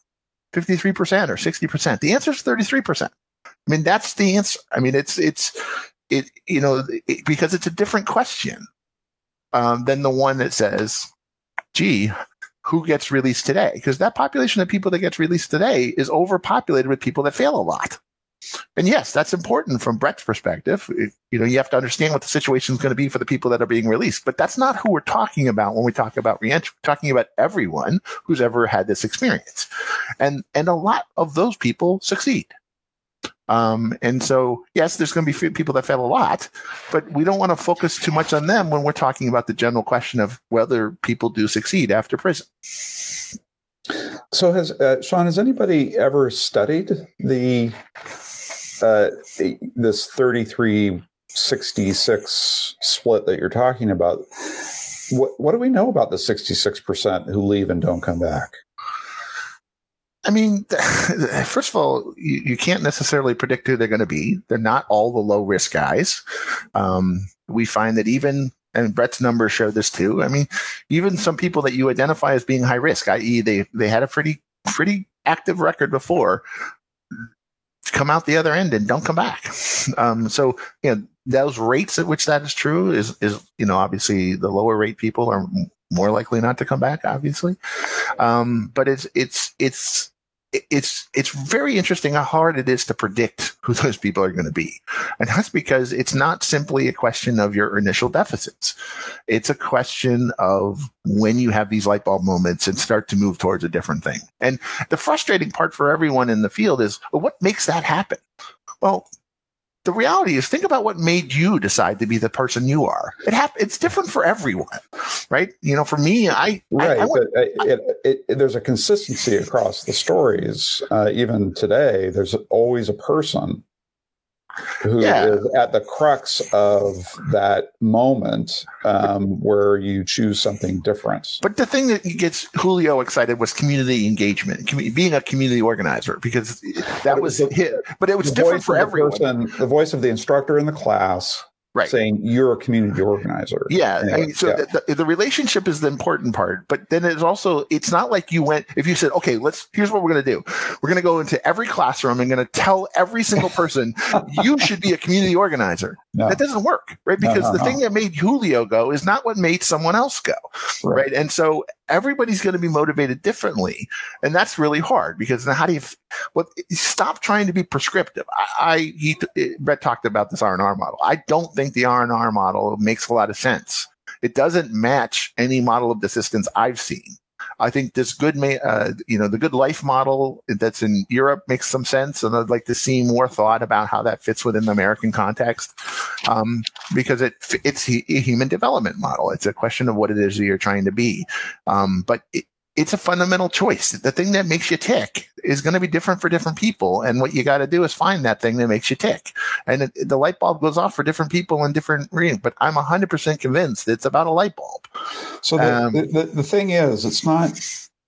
53% or 60%. The answer is 33%. I mean, that's the answer. I mean, it's it's it you know it, because it's a different question um, than the one that says, "Gee, who gets released today because that population of people that gets released today is overpopulated with people that fail a lot. And yes, that's important from Bret's perspective. you know, you have to understand what the situation is going to be for the people that are being released, but that's not who we're talking about when we talk about reentry. We're talking about everyone who's ever had this experience. And, and a lot of those people succeed. Um, and so, yes, there's going to be people that fail a lot, but we don't want to focus too much on them when we're talking about the general question of whether people do succeed after prison. So, has uh, Shawn, has anybody ever studied the uh, this thirty three sixty six split that you're talking about? What, what do we know about the 66% who leave and don't come back? I mean, first of all, you, you, can't necessarily predict who they're going to be. They're not all the low risk guys. Um, we find that even, and Bret's numbers show this too. I mean, even some people that you identify as being high risk, i.e., they they had a pretty pretty active record before, come out the other end and don't come back. Um, so, you know, those rates at which that is true is, is, you know, obviously the lower rate people are more likely not to come back, obviously. Um, but it's, it's, it's, it's it's very interesting how hard it is to predict who those people are going to be. And that's because it's not simply a question of your initial deficits. It's a question of when you have these light bulb moments and start to move towards a different thing. And the frustrating part for everyone in the field is well, what makes that happen? Well the reality is think about what made you decide to be the person you are. It hap- it's different for everyone right? You know for me i right I, I but it, it, it, there's a consistency across the stories. Uh, even today there's always a person who yeah. is at the crux of that moment um, where you choose something different. But the thing that gets Julio excited was community engagement, com- being a community organizer, because that was, was hit. But it was different for everyone. Person, the voice of the instructor in the class right. saying you're a community organizer. Yeah. Anyway, I mean, so yeah. The, the, relationship is the important part, but then it's also, it's not like you went, if you said, okay, let's, here's what we're going to do. We're going to go into every classroom and going to tell every single person, you should be a community organizer. No. That doesn't work, right? Because no, no, the thing that made Julio go is not what made someone else go. Right. right? And so everybody's going to be motivated differently. And that's really hard because now how do you, well, stop trying to be prescriptive. I, I he, eh, Bret talked about this R&R model. I don't think the R&R model makes a lot of sense. It doesn't match any model of desistance I've seen. I think this good, uh, you know, the good life model that's in Europe makes some sense, and I'd like to see more thought about how that fits within the American context, um, because it it's a human development model. It's a question of what it is that you're trying to be, um, but it, it's a fundamental choice. The thing that makes you tick is going to be different for different people. And what you got to do is find that thing that makes you tick. And it, the light bulb goes off for different people in different readings. But I'm 100% convinced it's about a light bulb. So the, um, the, the, the thing is, it's not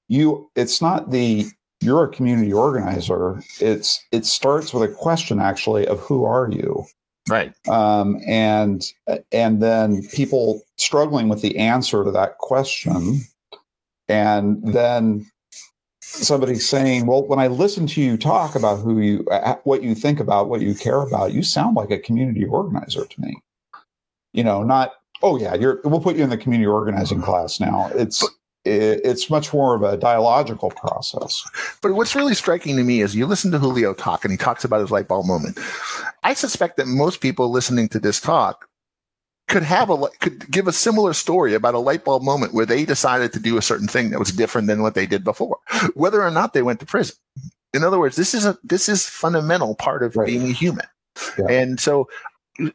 you, it's not the, you're a community organizer. It's, it starts with a question actually of who are you? right um, and and then people struggling with the answer to that question and hmm. then somebody saying, "Well, when I listen to you talk about who you, what you think about, what you care about, you sound like a community organizer to me." You know, not oh yeah, you're. We'll put you in the community organizing class now. It's it's much more of a dialogical process. But what's really striking to me is you listen to Julio talk, and he talks about his light bulb moment. I suspect that most people listening to this talk could have a could give a similar story about a light bulb moment where they decided to do a certain thing that was different than what they did before, whether or not they went to prison. In other words, this is a this is fundamental part of right. being a human, yeah. and so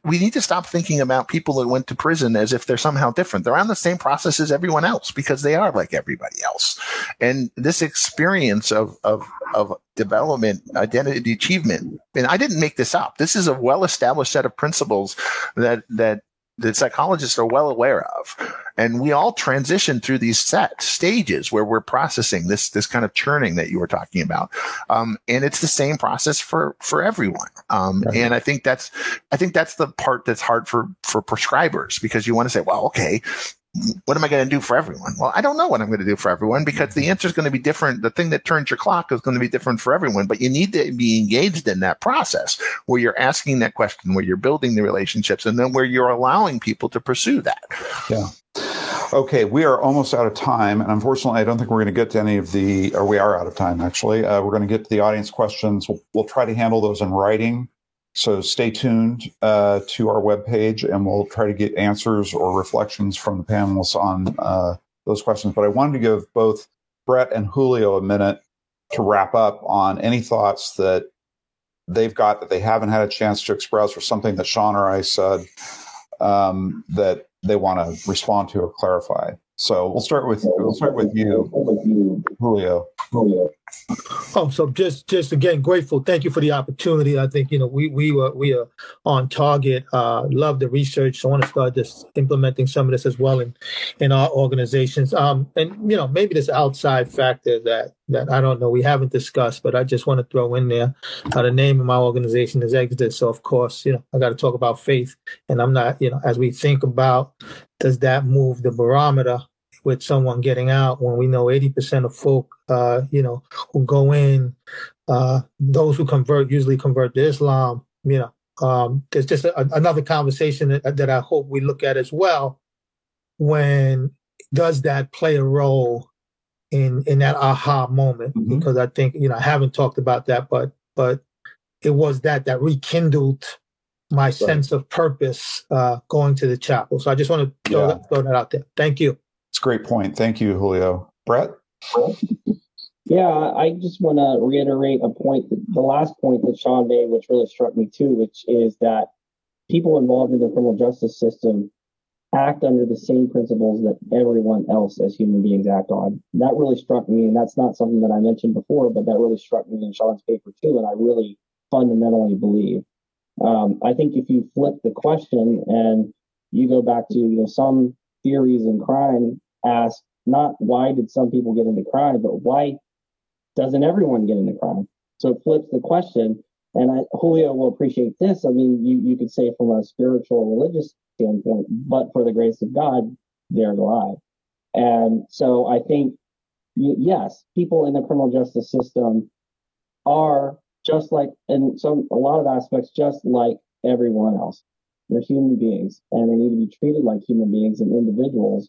we need to stop thinking about people that went to prison as if they're somehow different. They're on the same process as everyone else because they are like everybody else. And this experience of, of, of development, identity achievement, and I didn't make this up. This is a well established set of principles that, that the psychologists are well aware of. And we all transition through these set stages where we're processing this, this kind of churning that you were talking about. Um, and it's the same process for, for everyone. Um, right. and I think that's, I think that's the part that's hard for, for prescribers because you want to say, well, okay, what am I going to do for everyone? Well, I don't know what I'm going to do for everyone because the answer is going to be different. The thing that turns your clock is going to be different for everyone, but you need to be engaged in that process where you're asking that question, where you're building the relationships, and then where you're allowing people to pursue that. Yeah. Okay, we are almost out of time, and unfortunately, I don't think we're going to get to any of the, or we are out of time actually. Uh, we're going to get to the audience questions. We'll, we'll try to handle those in writing so stay tuned uh, to our webpage and we'll try to get answers or reflections from the panelists on uh, those questions. But I wanted to give both Bret and Julio a minute to wrap up on any thoughts that they've got that they haven't had a chance to express or something that Shawn or I said um, that they want to respond to or clarify. So we'll start with we'll start with you, Julio. Oh, so just just again grateful. Thank you for the opportunity. I think you know we we were we are on target. Uh, love the research. So I want to start just implementing some of this as well in in our organizations. Um, and you know maybe this outside factor that that I don't know we haven't discussed, but I just want to throw in there. Uh, the name of my organization is Exodus. So of course you know I got to talk about faith, and I'm not you know as we think about does that move the barometer with someone getting out when we know 80% of folk, uh, you know, who go in uh, those who convert usually convert to Islam. You know, um, there's just a, another conversation that, that I hope we look at as well. When does that play a role in in that aha moment? Mm-hmm. Because I think you know I haven't talked about that, but but it was that that rekindled my right. sense of purpose uh, going to the chapel. So I just want to throw, yeah. that, throw that out there. Thank you. It's a great point. Thank you, Julio. Bret? Yeah, I just want to reiterate a point, the last point that Shawn made, which really struck me too, which is that people involved in the criminal justice system act under the same principles that everyone else as human beings act on. That really struck me, and that's not something that I mentioned before, but that really struck me in Shawn's paper too, and I really fundamentally believe. Um, I think if you flip the question and you go back to you know some theories in crime ask not why did some people get into crime, but why doesn't everyone get into crime? So it flips the question. And I, Julio will appreciate this. I mean, you, you could say from a spiritual, religious standpoint, but for the grace of God, there go I. And so I think, yes, people in the criminal justice system are just like, in some, a lot of aspects, just like everyone else. They're human beings and they need to be treated like human beings and individuals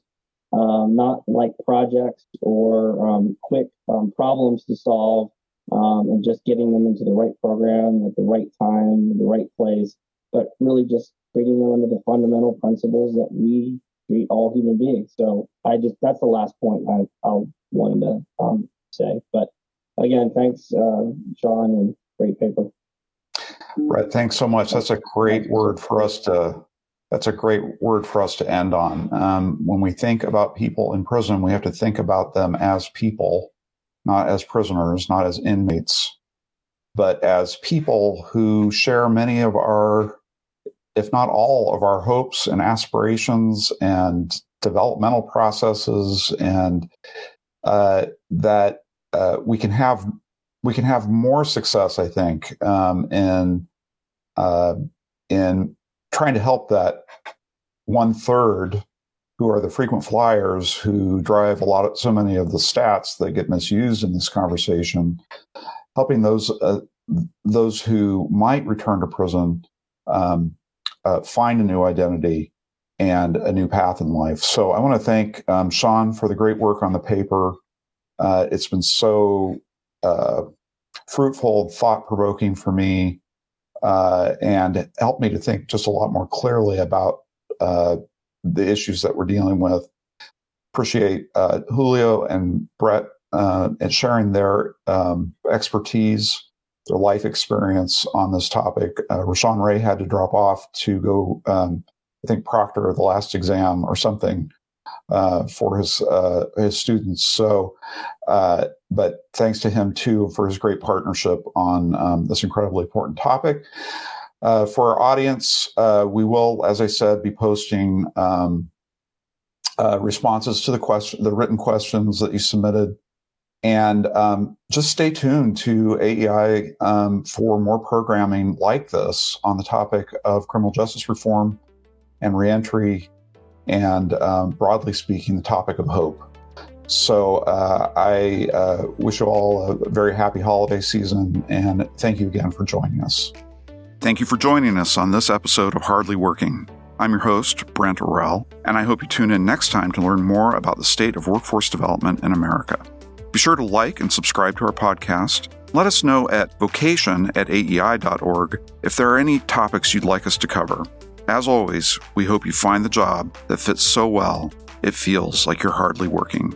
um, not like projects or um, quick um, problems to solve, um, and just getting them into the right program at the right time, the right place, but really just treating them under the fundamental principles that we treat all human beings. So I just that's the last point I I wanted to um, say. But again, thanks, uh, Shawn, and great paper. Right. Thanks so much. That's a great word for us to that's a great word for us to end on. Um, when we think about people in prison, we have to think about them as people, not as prisoners, not as inmates, but as people who share many of our, if not all of our hopes and aspirations and developmental processes, and uh, that uh, we can have we can have more success, I think, um, in uh, in trying to help that one third who are the frequent flyers who drive a lot of so many of the stats that get misused in this conversation, helping those uh, those who might return to prison um, uh, find a new identity and a new path in life. So I want to thank um, Shawn for the great work on the paper. Uh, it's been so uh, fruitful, thought provoking for me uh, and helped me to think just a lot more clearly about uh, the issues that we're dealing with. Appreciate uh, Julio and Bret uh, and sharing their um, expertise, their life experience on this topic. Uh, Rashawn Ray had to drop off to go, um, I think, proctor the last exam or something uh, for his uh, his students. So, uh, but thanks to him too for his great partnership on um, this incredibly important topic. Uh, for our audience, uh, we will, as I said, be posting um, uh, responses to the question, the written questions that you submitted. And um, just stay tuned to AEI um, for more programming like this on the topic of criminal justice reform and reentry and um, broadly speaking, the topic of hope. So uh, I uh, wish you all a very happy holiday season and thank you again for joining us. Thank you for joining us on this episode of Hardly Working. I'm your host, Brent Orrell, and I hope you tune in next time to learn more about the state of workforce development in America. Be sure to like and subscribe to our podcast. Let us know at vocation at aei.org if there are any topics you'd like us to cover. As always, we hope you find the job that fits so well it feels like you're hardly working.